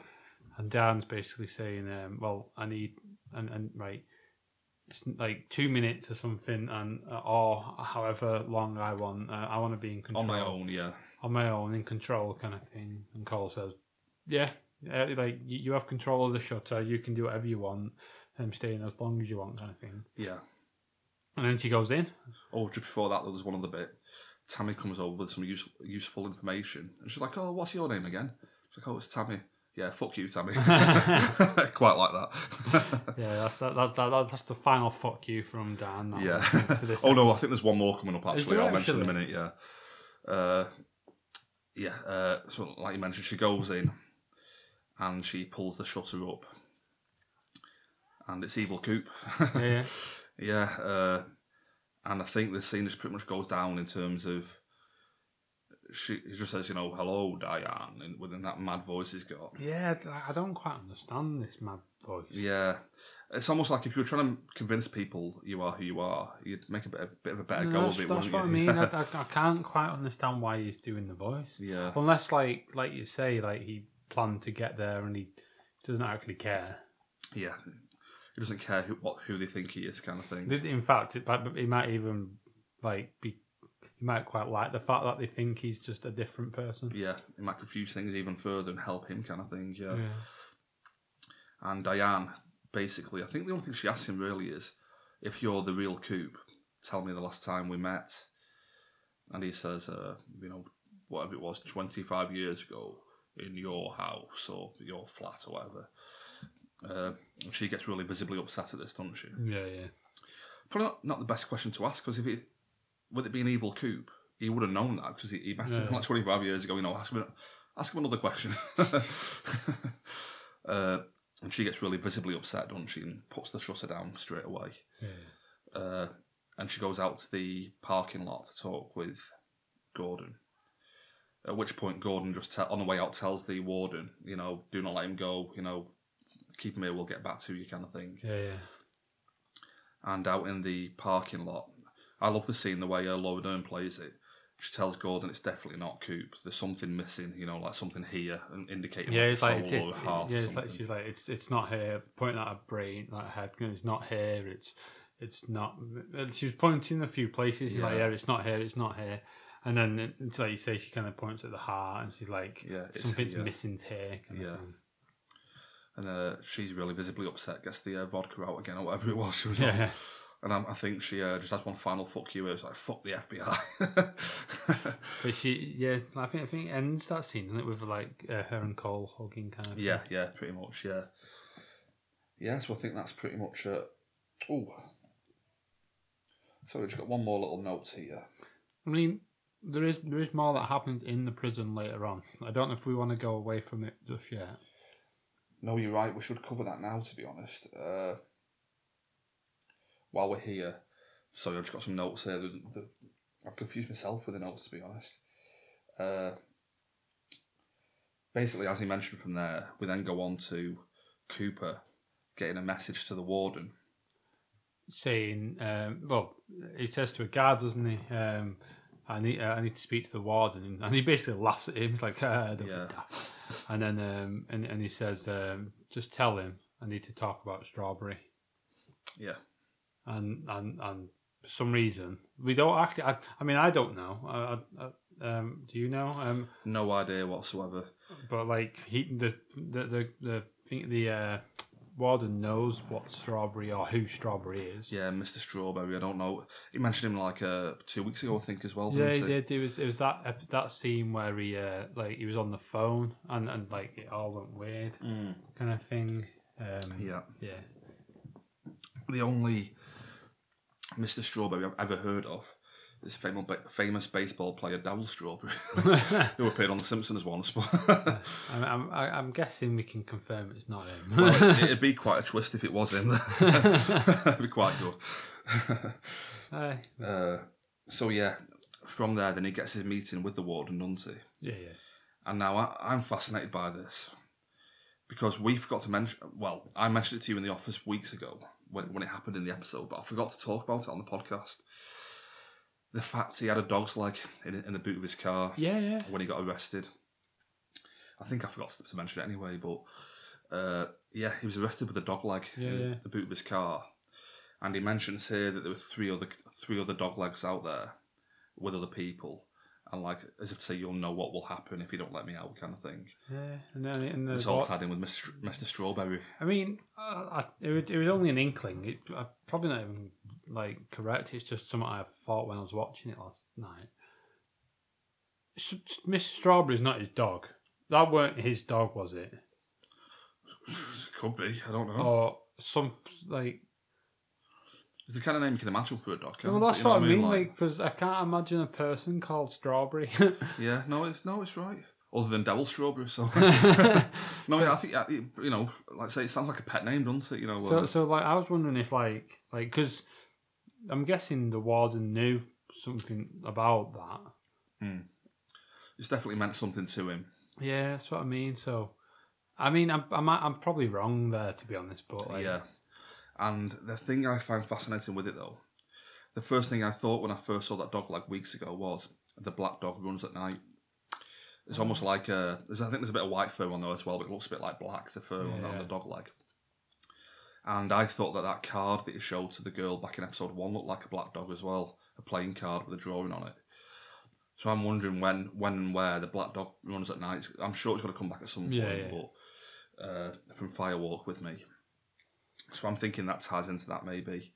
And Diane's basically saying, um, "Well, I need and and right." It's like two minutes or something, and uh, or however long I want. Uh, I want to be in control On my own, yeah. on my own, in control, kind of thing. And Cole says, "Yeah, uh, like you, you have control of the shutter. You can do whatever you want, and stay in as long as you want, kind of thing." Yeah. And then she goes in. Oh, just before that, there was one other bit. Tammy comes over with some use, useful information. And she's like, oh, what's your name again? She's like, oh, it's Tammy. Yeah, fuck you, Tammy. Quite like that. Yeah, that's that, that, that, that's the final fuck you from Dan. Yeah. one, for this oh no, I think there's one more coming up. Actually, I'll mention in a minute. Yeah, uh, yeah. Uh, so, like you mentioned, she goes in and she pulls the shutter up, and it's Evil Coop. Yeah, yeah. Uh, and I think the scene just pretty much goes down in terms of she he just says, you know, hello, Diane, and within that mad voice he's got. Yeah, I don't quite understand this mad voice. Yeah. It's almost like if you were trying to convince people you are who you are, you'd make a bit, a bit of a better No, go of it, that's wouldn't what I mean. I, I can't quite understand why he's doing the voice. yeah. Unless, like, like you say, like he planned to get there and he doesn't actually care. Yeah, he doesn't care who what who they think he is, kind of thing. In fact, it, might- he might even like be. He might quite like the fact that they think he's just a different person. Yeah, it might confuse things even further and help him, kind of thing. Yeah. Yeah. And Diane, basically, I think the only thing she asks him really is, "If you're the real Coop, tell me the last time we met." And he says, uh, "You know, whatever it was, twenty five years ago, in your house or your flat or whatever." Uh, she gets really visibly upset at this, doesn't she? Yeah, yeah. Probably not, not the best question to ask because if it, with it be an evil Coop, he would have known that because he, he met him like 25 years ago. You know, ask him, ask him another question. uh, and she gets really visibly upset, doesn't she, and puts the shutter down straight away. yeah. Uh, and she goes out to the parking lot to talk with Gordon. At which point, Gordon just te- on the way out tells the warden, you know, do not let him go. You know, keep him here. We'll get back to you, kind of thing Yeah, yeah. and out in the parking lot. I love the scene, the way uh, Laura Dern plays it. She tells Gordon it's definitely not Coop. There's something missing, you know, like something here, and indicating Yeah, like it's like it's, or a heart. yeah, it's like she's like it's it's not here. Pointing at her brain, like her head. It's not here. It's it's not. She was pointing a few places. She's like, Yeah. yeah, it's not here. It's not here. And then it's like you say, she kind of points at the heart, and she's like, Yeah, it's something's here. missing here. Kind Yeah. Thing. and uh, she's really visibly upset. Gets the uh, vodka out again or whatever it was she was on. Yeah. And I, I think she uh, just has one final fuck you. It's like fuck the FBI. But she, yeah, I think I think it ends that scene, doesn't it, with like uh, her and Cole hugging kind of. yeah, yeah, pretty much. Yeah, yeah. So I think that's pretty much. Uh, oh, so we've just got one more little note here. I mean, there is there is more that happens in the prison later on. I don't know if we want to go away from it just yet. No, you're right. We should cover that now. To be honest, uh, while we're here, sorry, I've just got some notes here. The, the, I've confused myself with the notes. To be honest, uh, basically, as he mentioned from there, we then go on to Cooper getting a message to the warden. Saying, um, well, he says to a guard, doesn't he? Um, I need uh, I need to speak to the warden, and he basically laughs at him. He's like, be Yeah. Daft." and then um, and and he says, um, just tell him I need to talk about strawberry. Yeah, and and and for some reason we don't actually. I, I mean, I don't know. I, I, um, do you know? Um, no idea whatsoever. but like he the the the the thing the uh, warden knows what strawberry or who strawberry is. Yeah, Mr. Strawberry. I don't know. He mentioned him like uh, two weeks ago, I think, as well. Yeah, didn't he did. It was it was that ep- that scene where he uh, like he was on the phone and, and like it all went weird Mm. kind of thing. Um, Yeah. yeah. The only Mr. Strawberry I've ever heard of is famous, famous baseball player Darryl Strawberry, who appeared on The Simpsons once. I'm, I'm I'm guessing we can confirm it's not him. well, it, it'd be quite a twist if it was him. it'd be quite good. Aye. Uh, so yeah, from there, then he gets his meeting with the warden, doesn't he? yeah, yeah. And now I, I'm fascinated by this because we forgot to mention. Well, I mentioned it to you in the office weeks ago when when it happened in the episode, but I forgot to talk about it on the podcast. The fact he had a dog's leg in, in the boot of his car Yeah, yeah. when he got arrested. I think I forgot to mention it anyway, but uh, yeah, he was arrested with a dog leg Yeah, in yeah. the boot of his car, and he mentions here that there were three other three other dog legs out there with other people, and like as if to say you'll know what will happen if you don't let me out, kind of thing. Yeah, and then and It's all tied in with Mr. Mr. Strawberry. I mean, uh, I, it, was, it was only an inkling. It, I probably not even like correct. It's just something I thought when I was watching it last night. S- S- Mr. Strawberry's not his dog. That weren't his dog, was it? Could be, I don't know. Or some like. It's the kind of name you can imagine for a dog. Can't Well, it? that's You know what I mean. Like, because I can't imagine a person called Strawberry. yeah, no, it's no, it's right. Other than Darryl Strawberry, so no, yeah, I think you know, like I say, it sounds like a pet name, doesn't it? You know, So, uh, so like, I was wondering if like, like, because I'm guessing the warden knew something about that. Hmm. it's definitely meant something to him. Yeah, that's what I mean. So, I mean, I'm I'm, I'm probably wrong there to be honest, but like, yeah. And the thing I find fascinating with it though, the first thing I thought when I first saw that dog like weeks ago was the black dog runs at night. It's almost hmm. like a, there's, I think there's a bit of white fur on there as well, but it looks a bit like black, the fur on, the, on the dog leg. And I thought that that card that you showed to the girl back in episode one looked like a black dog as well, a playing card with a drawing on it. So I'm wondering when, when and where the black dog runs at night. I'm sure it's going to come back at some Yeah, point, yeah. but uh, from Fire Walk with me. So I'm thinking that ties into that maybe.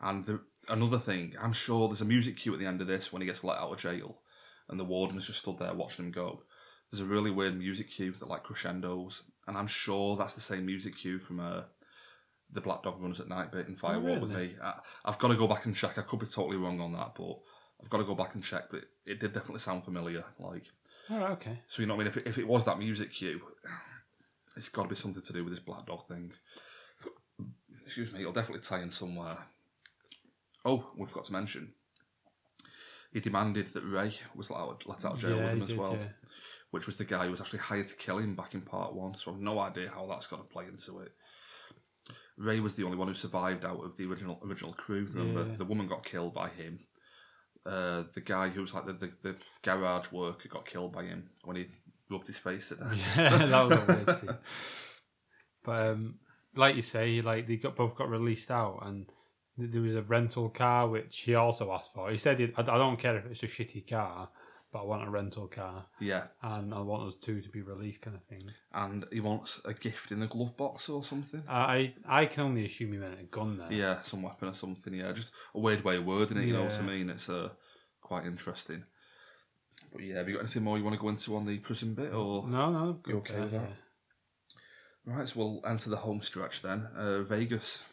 And the, another thing, I'm sure there's a music cue at the end of this when he gets let out of jail, and the warden's just stood there watching him go. There's a really weird music cue that like crescendos, and I'm sure that's the same music cue from uh, the Black Dog Runs at Night bit in oh, Fire Walk with really? me. I, I've got to go back and check. I could be totally wrong on that, but I've got to go back and check. But it, it did definitely sound familiar. Like, all right, okay. so you know what I mean? If it, if it was that music cue, it's got to be something to do with this black dog thing. Excuse me, it'll definitely tie in somewhere. Oh, we've got to mention. He demanded that Ray was let out, let out of jail Yeah, with him as did, well, yeah. which was the guy who was actually hired to kill him back in part one. So I've no idea how that's going to play into it. Ray was the only one who survived out of the original original crew. Remember, Yeah. the woman got killed by him. Uh, the guy who was like the, the, the garage worker got killed by him when he rubbed his face at that. Yeah, that was a weird scene. But um, like you say, like they got both got released out, and there was a rental car which he also asked for. He said, I, "I don't care if it's a shitty car, but I want a rental car, Yeah, and I want us two to be released, kind of thing. and he wants a gift in the glove box or something. I I can only assume he meant a gun there. Yeah, some weapon or something. Yeah, just a weird way of wording it. You know what I Yeah. mean? It's uh, quite interesting. But yeah, have you got anything more you want to go into on the prison bit, or No, no, good okay with that? right? So we'll enter the home stretch then. Uh, Vegas.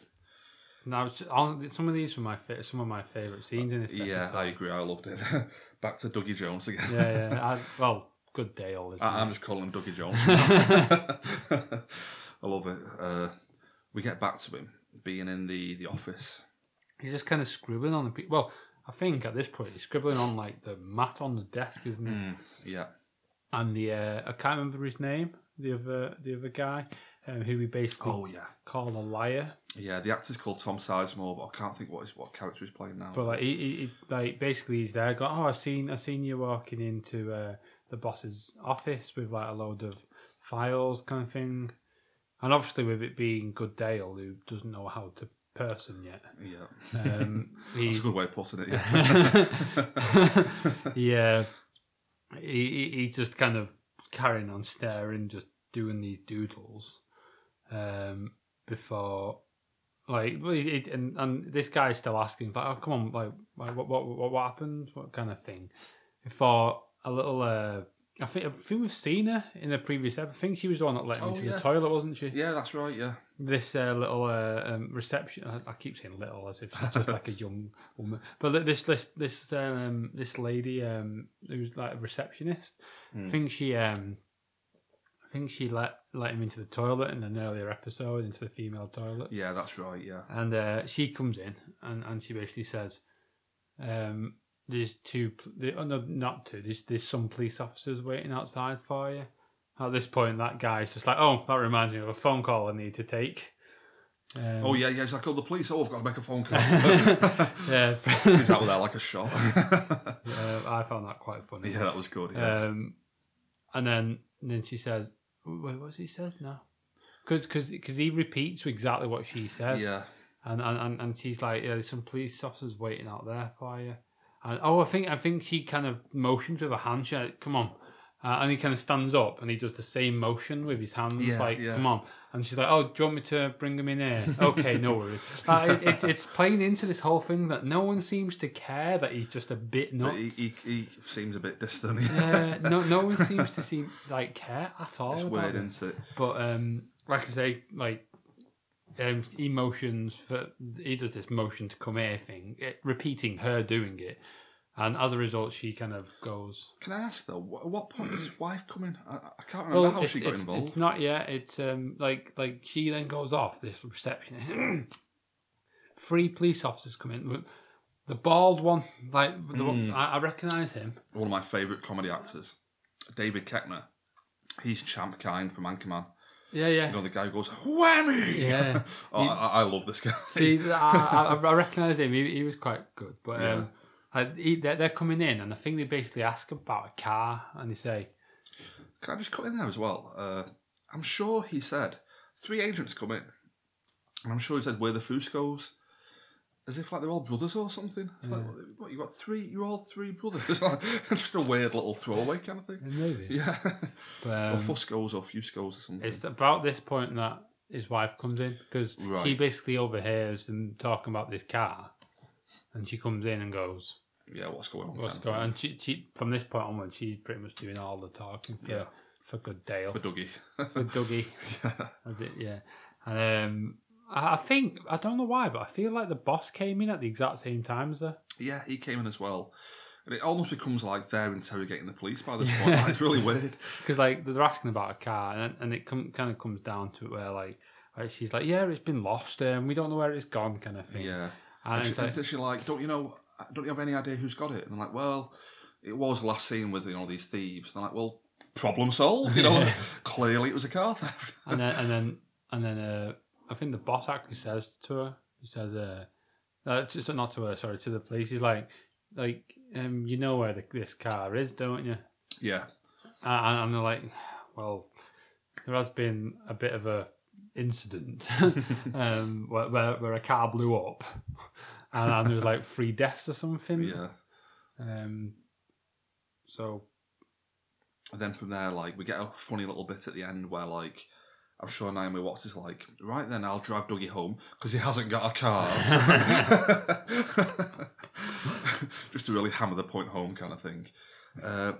Yeah. It's- on- some of these were my fa- some of my favourite scenes in this. Yeah, episode. I agree. I loved it. Back to Dougie Jones again. yeah, yeah. I, well, good Dale. Isn't I, I'm just calling him Dougie Jones. I love it. Uh, we get back to him being in the, the office. He's just kind of scribbling on the pe- well. I think at this point he's scribbling on like the mat on the desk, isn't he? Mm, yeah. And the uh, I can't remember his name. The other the other guy um, who we basically Oh yeah. call a liar. Yeah, the actor's called Tom Sizemore, but I can't think what his, what character he's playing now. But like he, he, he like basically he's there going, Oh, I've seen I've seen you walking into uh, the boss's office with like a load of files kind of thing. And obviously with it being Good Dale who doesn't know how to person yet. yeah, Um he that's a good way of putting it. Yeah, yeah, he, he he's just kind of carrying on staring, just doing these doodles, um, before, like, he- and and this guy's still asking, like, oh, come on, like, like what what what, what happened, what kind of thing, For a little. Uh, I think I think we've seen her in the previous episode. I think she was the one that let him Oh, into yeah. the toilet, wasn't she? yeah, that's right. Yeah, this uh, little uh, um, reception. I, I keep saying little as if she's just like a young woman, but this this this um, this lady um, who's like a receptionist. I Hmm. think she um, I think she let let him into the toilet in an earlier episode into the female toilet, yeah, that's right. Yeah, and uh, she comes in and, and she basically says, um, "There's two, pl- the- oh, no, not two. There's there's some police officers waiting outside for you." At this point, that guy's just like, "Oh, that reminds me of a phone call I need to take." Um, Oh yeah, yeah. He's like, oh, the police. Oh, I've got to make a phone call. yeah. he's out there like a shot. Yeah, I found that quite funny. yeah, that was good. Yeah, Um, and then and then she says, "Wait, what's he says now?" Because because cause he repeats exactly what she says. yeah, And, and and and she's like, "Yeah, there's some police officers waiting out there for you." And oh, I think I think she kind of motions with her hand. She's like, "Come on." Uh, and he kind of stands up and he does the same motion with his hands, Yeah, like yeah. "Come on!" And she's like, "Oh, do you want me to bring him in here?" okay, no worries. Uh, it, it's it's playing into this whole thing that no one seems to care that he's just a bit nuts. he, he, he seems a bit distant. yeah, no, no one seems to seem like care at all. it's weird, it. isn't it? But um, like I say, like um, emotions for he does this motion to come here thing, it, repeating her doing it, and as a result, she kind of goes. Can I ask though, at what point is his wife coming? I, I can't remember Well, how she got it's, involved. it's not yet. It's um like like she then goes off. This receptionist. Three police officers come in. The bald one, like the Mm. I, I recognise him. One of my favourite comedy actors, David Koechner. He's Champ Kind from Anchorman. Yeah, yeah. You know the guy who goes whammy. Yeah. oh, He- I, I love this guy. See, I, I, I recognise him. He, he was quite good, but Yeah. um, I, they're, they're coming in, and I think they basically ask about a car, and they say, Can I just cut in there as well? Uh, I'm sure he said three agents come in, and I'm sure he said we're the Fuscos, as if like they're all brothers or something. It's like, what, you got three? You're all three brothers. It's just a weird little throwaway kind of thing. maybe. Yeah, But, or um, Fuscos or Fuscos or something. it's about this point that his wife comes in because she basically overhears them talking about this car, and she comes in and goes, yeah, what's going on? "What's going on?" And she, she, from this point onward, she's pretty much doing all the talking for Yeah. for Good Dale, For Dougie. for Dougie. yeah. That's it, yeah. And um, I I think I don't know why, but I feel like the boss came in at the exact same time as her. yeah, he came in as well. And it almost becomes like they're interrogating the police by this point. Like, it's really weird. because like they're asking about a car, and and it com- kind of comes down to it where like, like she's like, yeah, it's been lost, and we don't know where it's gone, kind of thing. Yeah. And And, she, it's like, and she's like, don't you know, don't you have any idea who's got it? And I'm like, well, it was last seen with, you know, these thieves. And they're like, well, problem solved. You know, clearly it was a car theft. and then and then and then uh, I think the boss actually says to her, he says, uh, uh not to her, sorry, to the police. He's like, like, um, you know where the, this car is, don't you? yeah. And, and they're like, well, there has been a bit of a incident um, where, where where a car blew up, and, and there was like three deaths or something. Yeah. Um, So And then from there, like we get a funny little bit at the end where like I'm sure Naomi Watts is like, right then I'll drive Dougie home because he hasn't got a car. Just to really hammer the point home, kind of thing. Uh,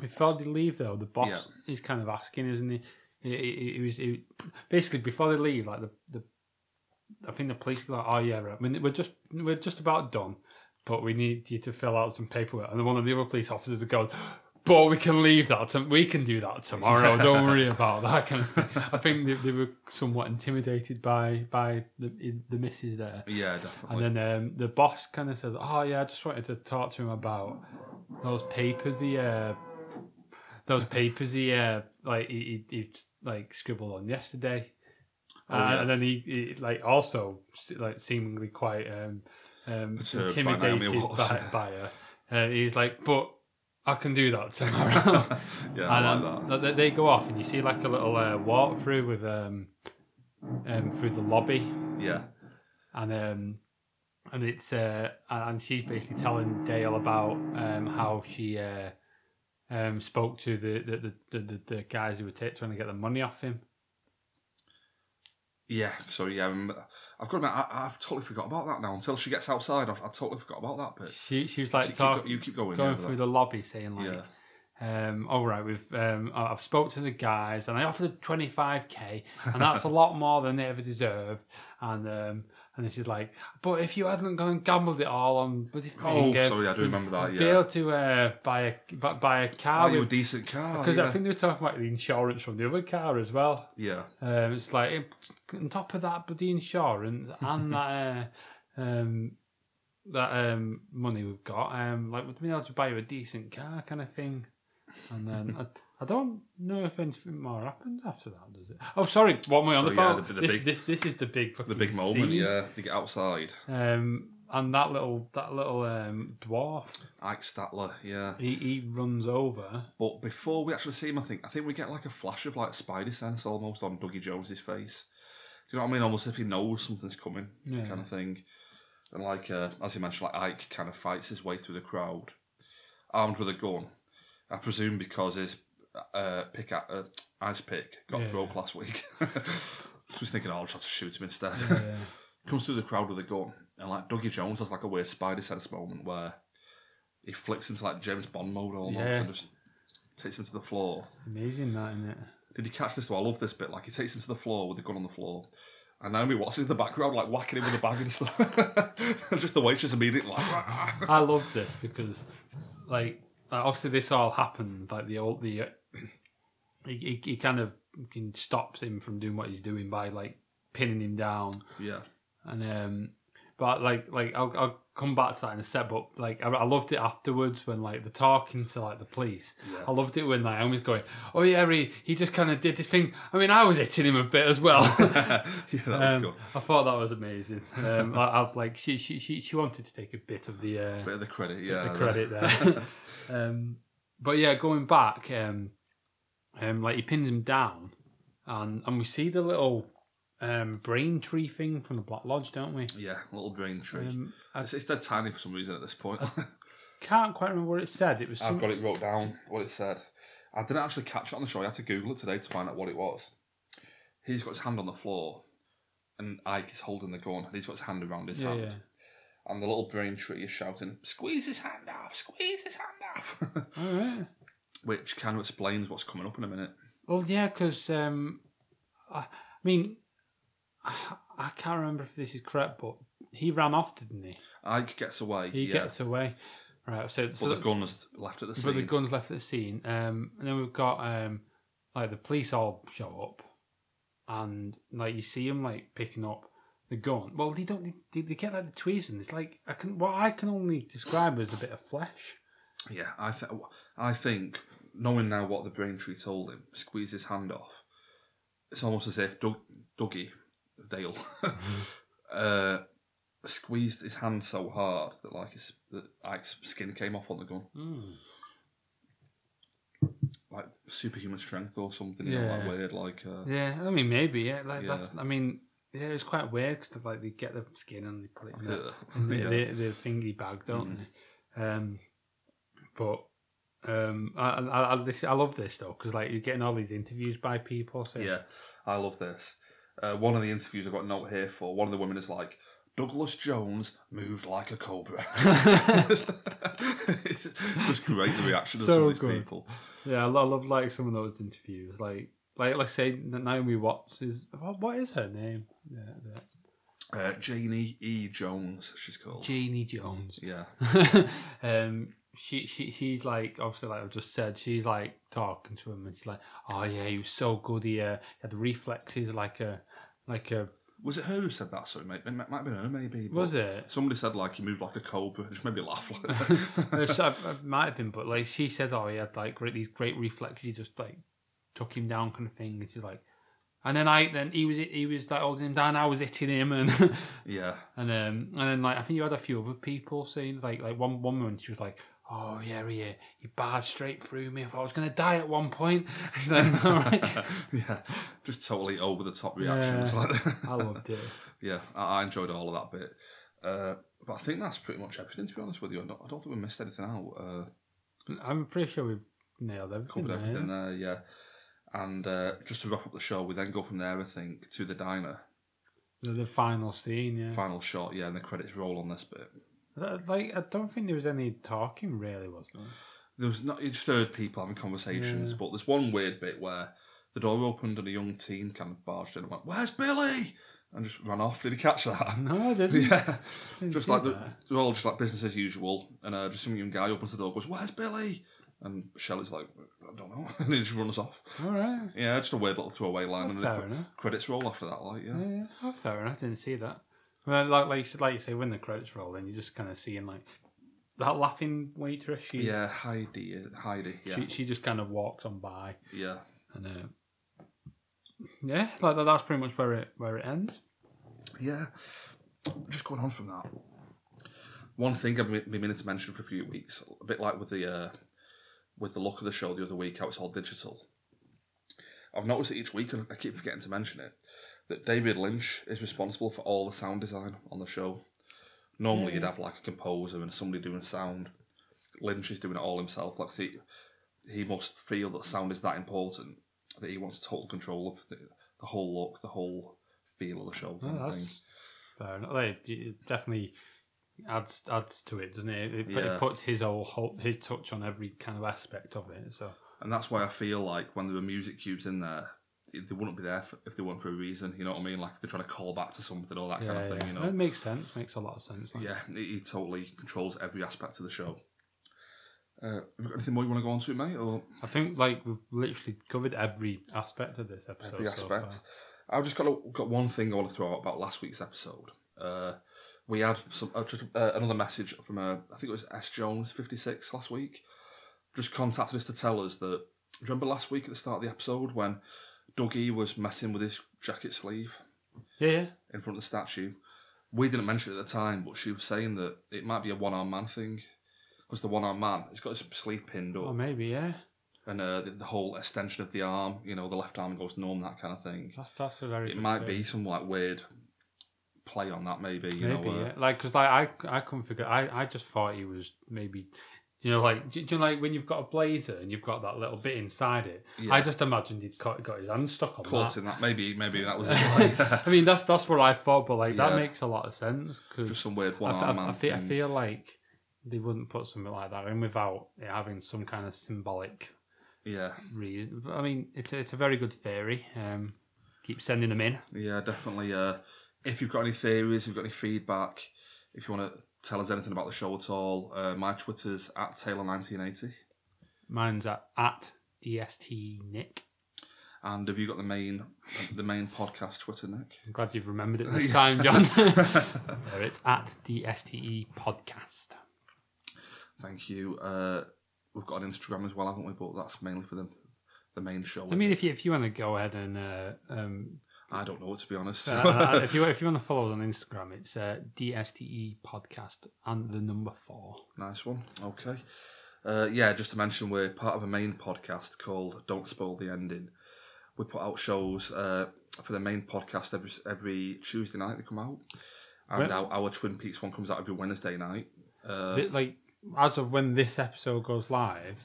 before they leave, though, the boss is kind of asking, isn't he? He was basically before they leave, like the, the I think the police go like, "Oh yeah, right. I mean, we're just we're just about done, but we need you to fill out some paperwork." And then one of the other police officers goes, "But we can leave that. To, we can do that tomorrow. Don't worry about that." Kind of. I think they, they were somewhat intimidated by by the the misses there. yeah, definitely. And then um, the boss kind of says, "Oh yeah, I just wanted to talk to him about those papers he, uh, those papers he, uh, like he, he, he like scribbled on yesterday." Oh, Uh, yeah. And then he, he like also like seemingly quite um, um, intimidated by, by her. Uh, he's like, "But I can do that tomorrow." yeah, I like um, that. they- they go off, and you see like a little uh, walk through with um, um, through the lobby Yeah, and um, and it's uh, and she's basically telling Dale about um, how she uh, um, spoke to the the, the, the, the guys who were t- trying to get the money off him. yeah. So yeah, um, I've got to admit, I, I've totally forgot about that now. Until she gets outside, I've, I totally forgot about that bit. She she was like Keep- keep talk, go- you keep going. going yeah, through that. the lobby saying like. yeah, Um, all right, we've um, I've spoke to the guys and I offered twenty five k, and that's a lot more than they ever deserved. And um, and she's like, but if you hadn't gone and gambled it all on bloody Oh, thing, uh, sorry, I do remember that, we'd Be able to uh, buy a bu- buy a car Buy you a decent car. Because yeah. I think they were talking about the insurance from the other car as well. yeah, Um, it's like on top of that, but the insurance and that uh, um, that um, money we've got, um, like we've been able to buy you a decent car, kind of thing. And then I, don't know if anything more happens after that, does it? Oh, sorry, what am I on So, yeah, about? the- the this, big- this this is the big fucking the big moment. scene. Yeah, they get outside. Um, and that little that little um, dwarf, Ike Stadtler. Yeah. he, he runs over. But before we actually see him, I think I think we get like a flash of like spider sense almost on Dougie Jones's face. Do you know what I mean? Almost if he knows something's coming, Yeah. kind of thing. And like uh, as you mentioned, like Ike kind of fights his way through the crowd, armed with a gun. I presume because his uh, pick uh, ice pick got Yeah. broke last week. so he's thinking, oh, I'll try to shoot him instead. Yeah. Comes through the crowd with a gun, and like Dougie Jones has like a weird spider sense moment where he flicks into like James Bond mode almost and just takes him to the floor. Amazing that, isn't it? Did you catch this though? I love this bit. Like he takes him to the floor with the gun on the floor. And Naomi Watts in the background, like whacking him with a bag and stuff. Just the waitress immediately like, I love this because, like, obviously this all happened. Like the old the, he, he he kind of can stops him from doing what he's doing by like pinning him down yeah, and um. But like like I'll I'll come back to that in a sec. But like I, I loved it afterwards when like they're talking to like the police. Yeah. I loved it when Naomi's going, "Oh yeah, he he just kind of did his thing." I mean, I was hitting him a bit as well. yeah, that was Um, good. I thought that was amazing. Um, I, I, like she, she, she, she wanted to take a bit of the uh, Bit of the credit, yeah. the credit there. um, but yeah, going back, um, um, like he pins him down, and and we see the little um, brain tree thing from the Black Lodge, don't we? yeah, little brain tree. Um, I it's, it's dead tiny for some reason at this point. can't quite remember what it said. It was I've got it wrote down what it said. I didn't actually catch it on the show. I had to Google it today to find out what it was. He's got his hand on the floor, and Ike is holding the gun, and he's got his hand around his yeah, hand. yeah. And the little brain tree is shouting, "Squeeze his hand off! Squeeze his hand off!" All right. Which kind of explains what's coming up in a minute. Well, yeah, because um, I, I mean, I, I can't remember if this is correct, but he ran off, didn't he? Ike gets away. He yeah, gets away. Right. So, but so the gun's left at the scene. but the gun's left at the scene. Um, and then we've got um, like the police all show up, and like you see him like picking up the gun. Well, they don't. They, they get like the tweezing. It's like I can. What I can only describe as a bit of flesh. Yeah, I th- I think knowing now what the brain tree told him, squeeze his hand off. It's almost as if Doug, Dougie Dale uh, squeezed his hand so hard that like his that Ike's skin came off on the gun, Mm. like superhuman strength or something. You know, like Yeah. weird, like uh, Yeah, I mean maybe. Yeah, like Yeah. that's. I mean, yeah, it's quite weird because like they get the skin and they put it in the, in the, yeah. the, the thingy bag, don't Mhm. they? Um, but Um, I, I, I, this, I love this though because like you're getting all these interviews by people. Saying, Yeah, I love this. Uh, one of the interviews I've got a note here for, one of the women is like, Douglas Jones moved like a cobra. Just great the reaction of So some of these good. people. yeah, I love, like some of those interviews. Like, like let's say Naomi Watts is what, what is her name? Yeah, yeah. Uh, Janie E. Jones, she's called. Janie Jones. yeah, um, she she she's like obviously like I've just said she's like talking to him and she's like, oh yeah, he was so good. He, uh, he had reflexes like a like a was it her who said that? Sorry, mate. It might have been her, maybe. was it? Somebody said like he moved like a cobra. It just made me laugh. Uh, it might have been, but like she said, oh, he had like great, these great reflexes. He just like took him down, kind of thing. And she's like, and then I then he was he was like holding him down. I was hitting him, and yeah, and um and then like I think you had a few other people saying like like one one woman she was like. Oh yeah, he he barged straight through me. If I was gonna die at one point, "All right." yeah, just totally over the top reactions. Yeah. Like I loved it. yeah, I, I enjoyed all of that bit. Uh, but I think that's pretty much everything. To be honest with you, I don't, I don't think we missed anything out. Uh, I'm pretty sure we've nailed everything. covered there, everything yeah. there, yeah. And uh, just to wrap up the show, we then go from there, I think, to the diner. The, the final scene, yeah. Final shot, yeah, and the credits roll on this bit. Like I don't think there was any talking really, was there? There was not, you just heard people having conversations, Yeah. but there's one weird bit where the door opened and a young teen kind of barged in and went, Where's Billy? And just ran off. Did you catch that? No, I didn't. yeah. Didn't just see like the, that. they're all just like business as usual, and uh, just some young guy opens the door, goes, "Where's Billy?" And Shelley's like, "I don't know," and he just runs off. All right. Yeah, just a weird little throwaway line, and fair the enough. credits roll after that. Like, yeah, Yeah, yeah. Oh, fair enough. I didn't see that. Well, like like you said, like you say, when the credits roll, then you just kind of seeing like that laughing waitress. She yeah, Heidi, is Heidi, yeah, she she just kind of walked on by, yeah, and uh, yeah, like that, that's pretty much where it where it ends. yeah. Just going on from that. One thing I've been been meaning to mention for a few weeks, a bit like with the uh, with the look of the show the other week, how it's all digital. I've noticed that each week, and I keep forgetting to mention it, that David Lynch is responsible for all the sound design on the show. Normally, Yeah. you'd mm. have like a composer and somebody doing sound. Lynch is doing it all himself. Like, see, he must feel that sound is that important that he wants total control of the, the whole look, the whole feel of the show. Kind Oh, of thing. that's fair enough. Like, it definitely adds adds to it, doesn't it? It, Yeah. it puts his whole, whole his touch on every kind of aspect of it. So And that's why I feel like when there were music cubes in there, they wouldn't be there if they weren't for a reason. You know what I mean? Like if they're trying to call back to something or that yeah, kind of yeah. thing. You That know? makes sense. Makes a lot of sense. like. Yeah, he, totally controls every aspect of the show. Uh, have you got anything more you want to go on to, mate? Or I think like we've literally covered every aspect of this episode. every so aspect? far. I've just got a, got one thing I want to throw out about last week's episode. Uh, we had some uh, just uh, another message from uh, I think it was S Jones fifty six last week. Just contacted us to tell us that. Remember last week at the start of the episode when Dougie was messing with his jacket sleeve yeah, yeah. in front of the statue? We didn't mention it at the time, but she was saying that it might be a one arm man thing because the one arm man has got his sleeve pinned up Oh, maybe yeah. and uh, the, the whole extension of the arm, you know, the left arm goes numb, that kind of thing. That's that's a very. It good might theory. be some like weird play on that, maybe. You maybe know, uh, yeah. Like because like I I couldn't figure. I I just thought he was maybe. You know, like do, do you know, like when you've got a blazer and you've got that little bit inside it. Yeah. I just imagined he'd got, got his hand stuck on caught that. in that. Maybe, maybe that was it. I mean, that's that's what I thought, but like Yeah. that makes a lot of sense because just some weird I, one I, arm man. I, feel, I feel like they wouldn't put something like that in without it having some kind of symbolic Yeah, reason. I mean, it's a, it's a very good theory. Um, keep sending them in. yeah, definitely. Uh, if you've got any theories, if you've got any feedback, if you want to tell us anything about the show at all, uh, my Twitter's at Taylor1980. Mine's at, at DST Nick. And have you got the main the main podcast Twitter, Nick? I'm glad you've remembered it this time, John. It's at DSTE Podcast. Thank you. Uh, we've got an Instagram as well, haven't we? But that's mainly for the the main show. I mean, if you if you want to go ahead and uh, um, I don't know, to be honest. uh, if you if you want to follow us on Instagram, it's uh, DSTE Podcast and the number four. Nice one. Okay. Uh, yeah, just to mention, we're part of a main podcast called Don't Spoil the Ending. We put out shows uh, for the main podcast every every Tuesday night. They come out, and Well- our, our Twin Peaks one comes out every Wednesday night. Uh, Th- like as of when this episode goes live,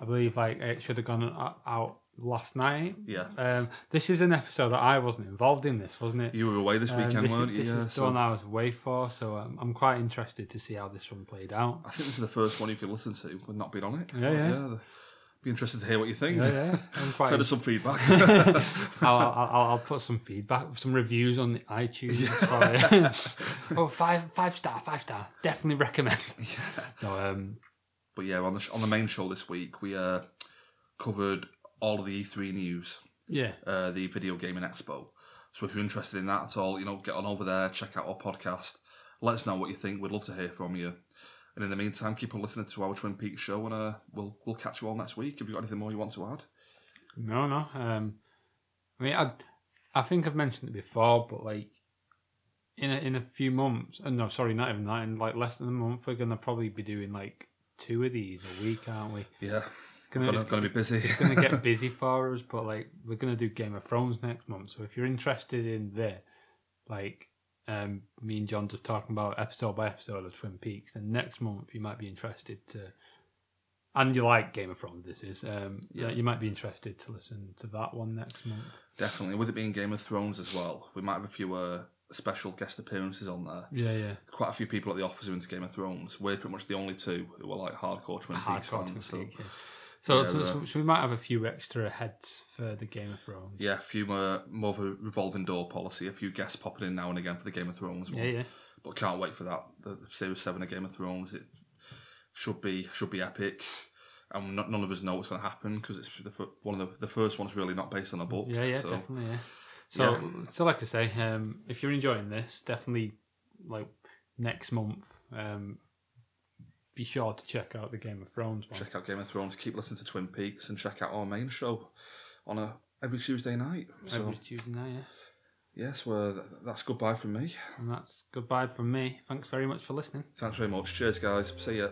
I believe like it should have gone o- out last night. Yeah. Um, this is an episode that I wasn't involved in. This wasn't it? You were away this Um, weekend, this weren't is, you? This Yeah, is the so one I was away for, so um, I'm quite interested to see how this one played out. I think this is the first one you could listen to with not being on it. Yeah, But, yeah. the- Be interested to hear what you think. Yeah, yeah. I'm quite. Send us some feedback. I'll, I'll, I'll, put some feedback, some reviews on the iTunes. it. oh, five, five star, five star. Definitely recommend. No, um, But yeah, on the sh- on the main show this week, we uh, covered all of the E3 news, yeah, uh, the Video Gaming Expo. So if you're interested in that at all, you know, get on over there, check out our podcast. Let us know what you think. We'd love to hear from you. And in the meantime, keep on listening to our Twin Peaks show, and uh, we'll we'll catch you all next week. Have you got anything more you want to add? no, no. Um, I mean, I, I think I've mentioned it before, but like, in a, in a few months, and no, sorry, not even that. In like less than a month, we're gonna probably be doing like two of these a week, aren't we? Yeah, Gonna, gonna, it's gonna be busy. it's gonna get busy for us, but like we're gonna do Game of Thrones next month. So if you're interested in there, like um, me and John just talking about episode by episode of Twin Peaks, then next month you might be interested to, and you like Game of Thrones, this is, um, yeah, you might be interested to listen to that one next month. Definitely, with it being Game of Thrones as well, we might have a few uh, special guest appearances on there. Yeah, yeah. Quite a few people at the office are into Game of Thrones. We're pretty much the only two who are like hardcore Twin Peaks Hardcore Twin fans. So Peaks, yeah. So, Yeah, so, so, so we might have a few extra heads for the Game of Thrones. yeah, a few more, more of a revolving door policy. A few guests popping in now and again for the Game of Thrones one. yeah, yeah. But can't wait for that. The series seven of Game of Thrones. It should be should be epic. And not, none of us know what's going to happen because it's the, one of the the first one's really not based on a book. Yeah, yeah, so, definitely. Yeah. So, so like I say, um, if you're enjoying this, definitely like next month, um, be sure to check out the Game of Thrones one. check out Game of Thrones. Keep listening to Twin Peaks and check out our main show on a every Tuesday night. So Every Tuesday night, yeah. yes, well that's goodbye from me. And that's goodbye from me. Thanks very much for listening. Thanks very much. Cheers, guys. See ya.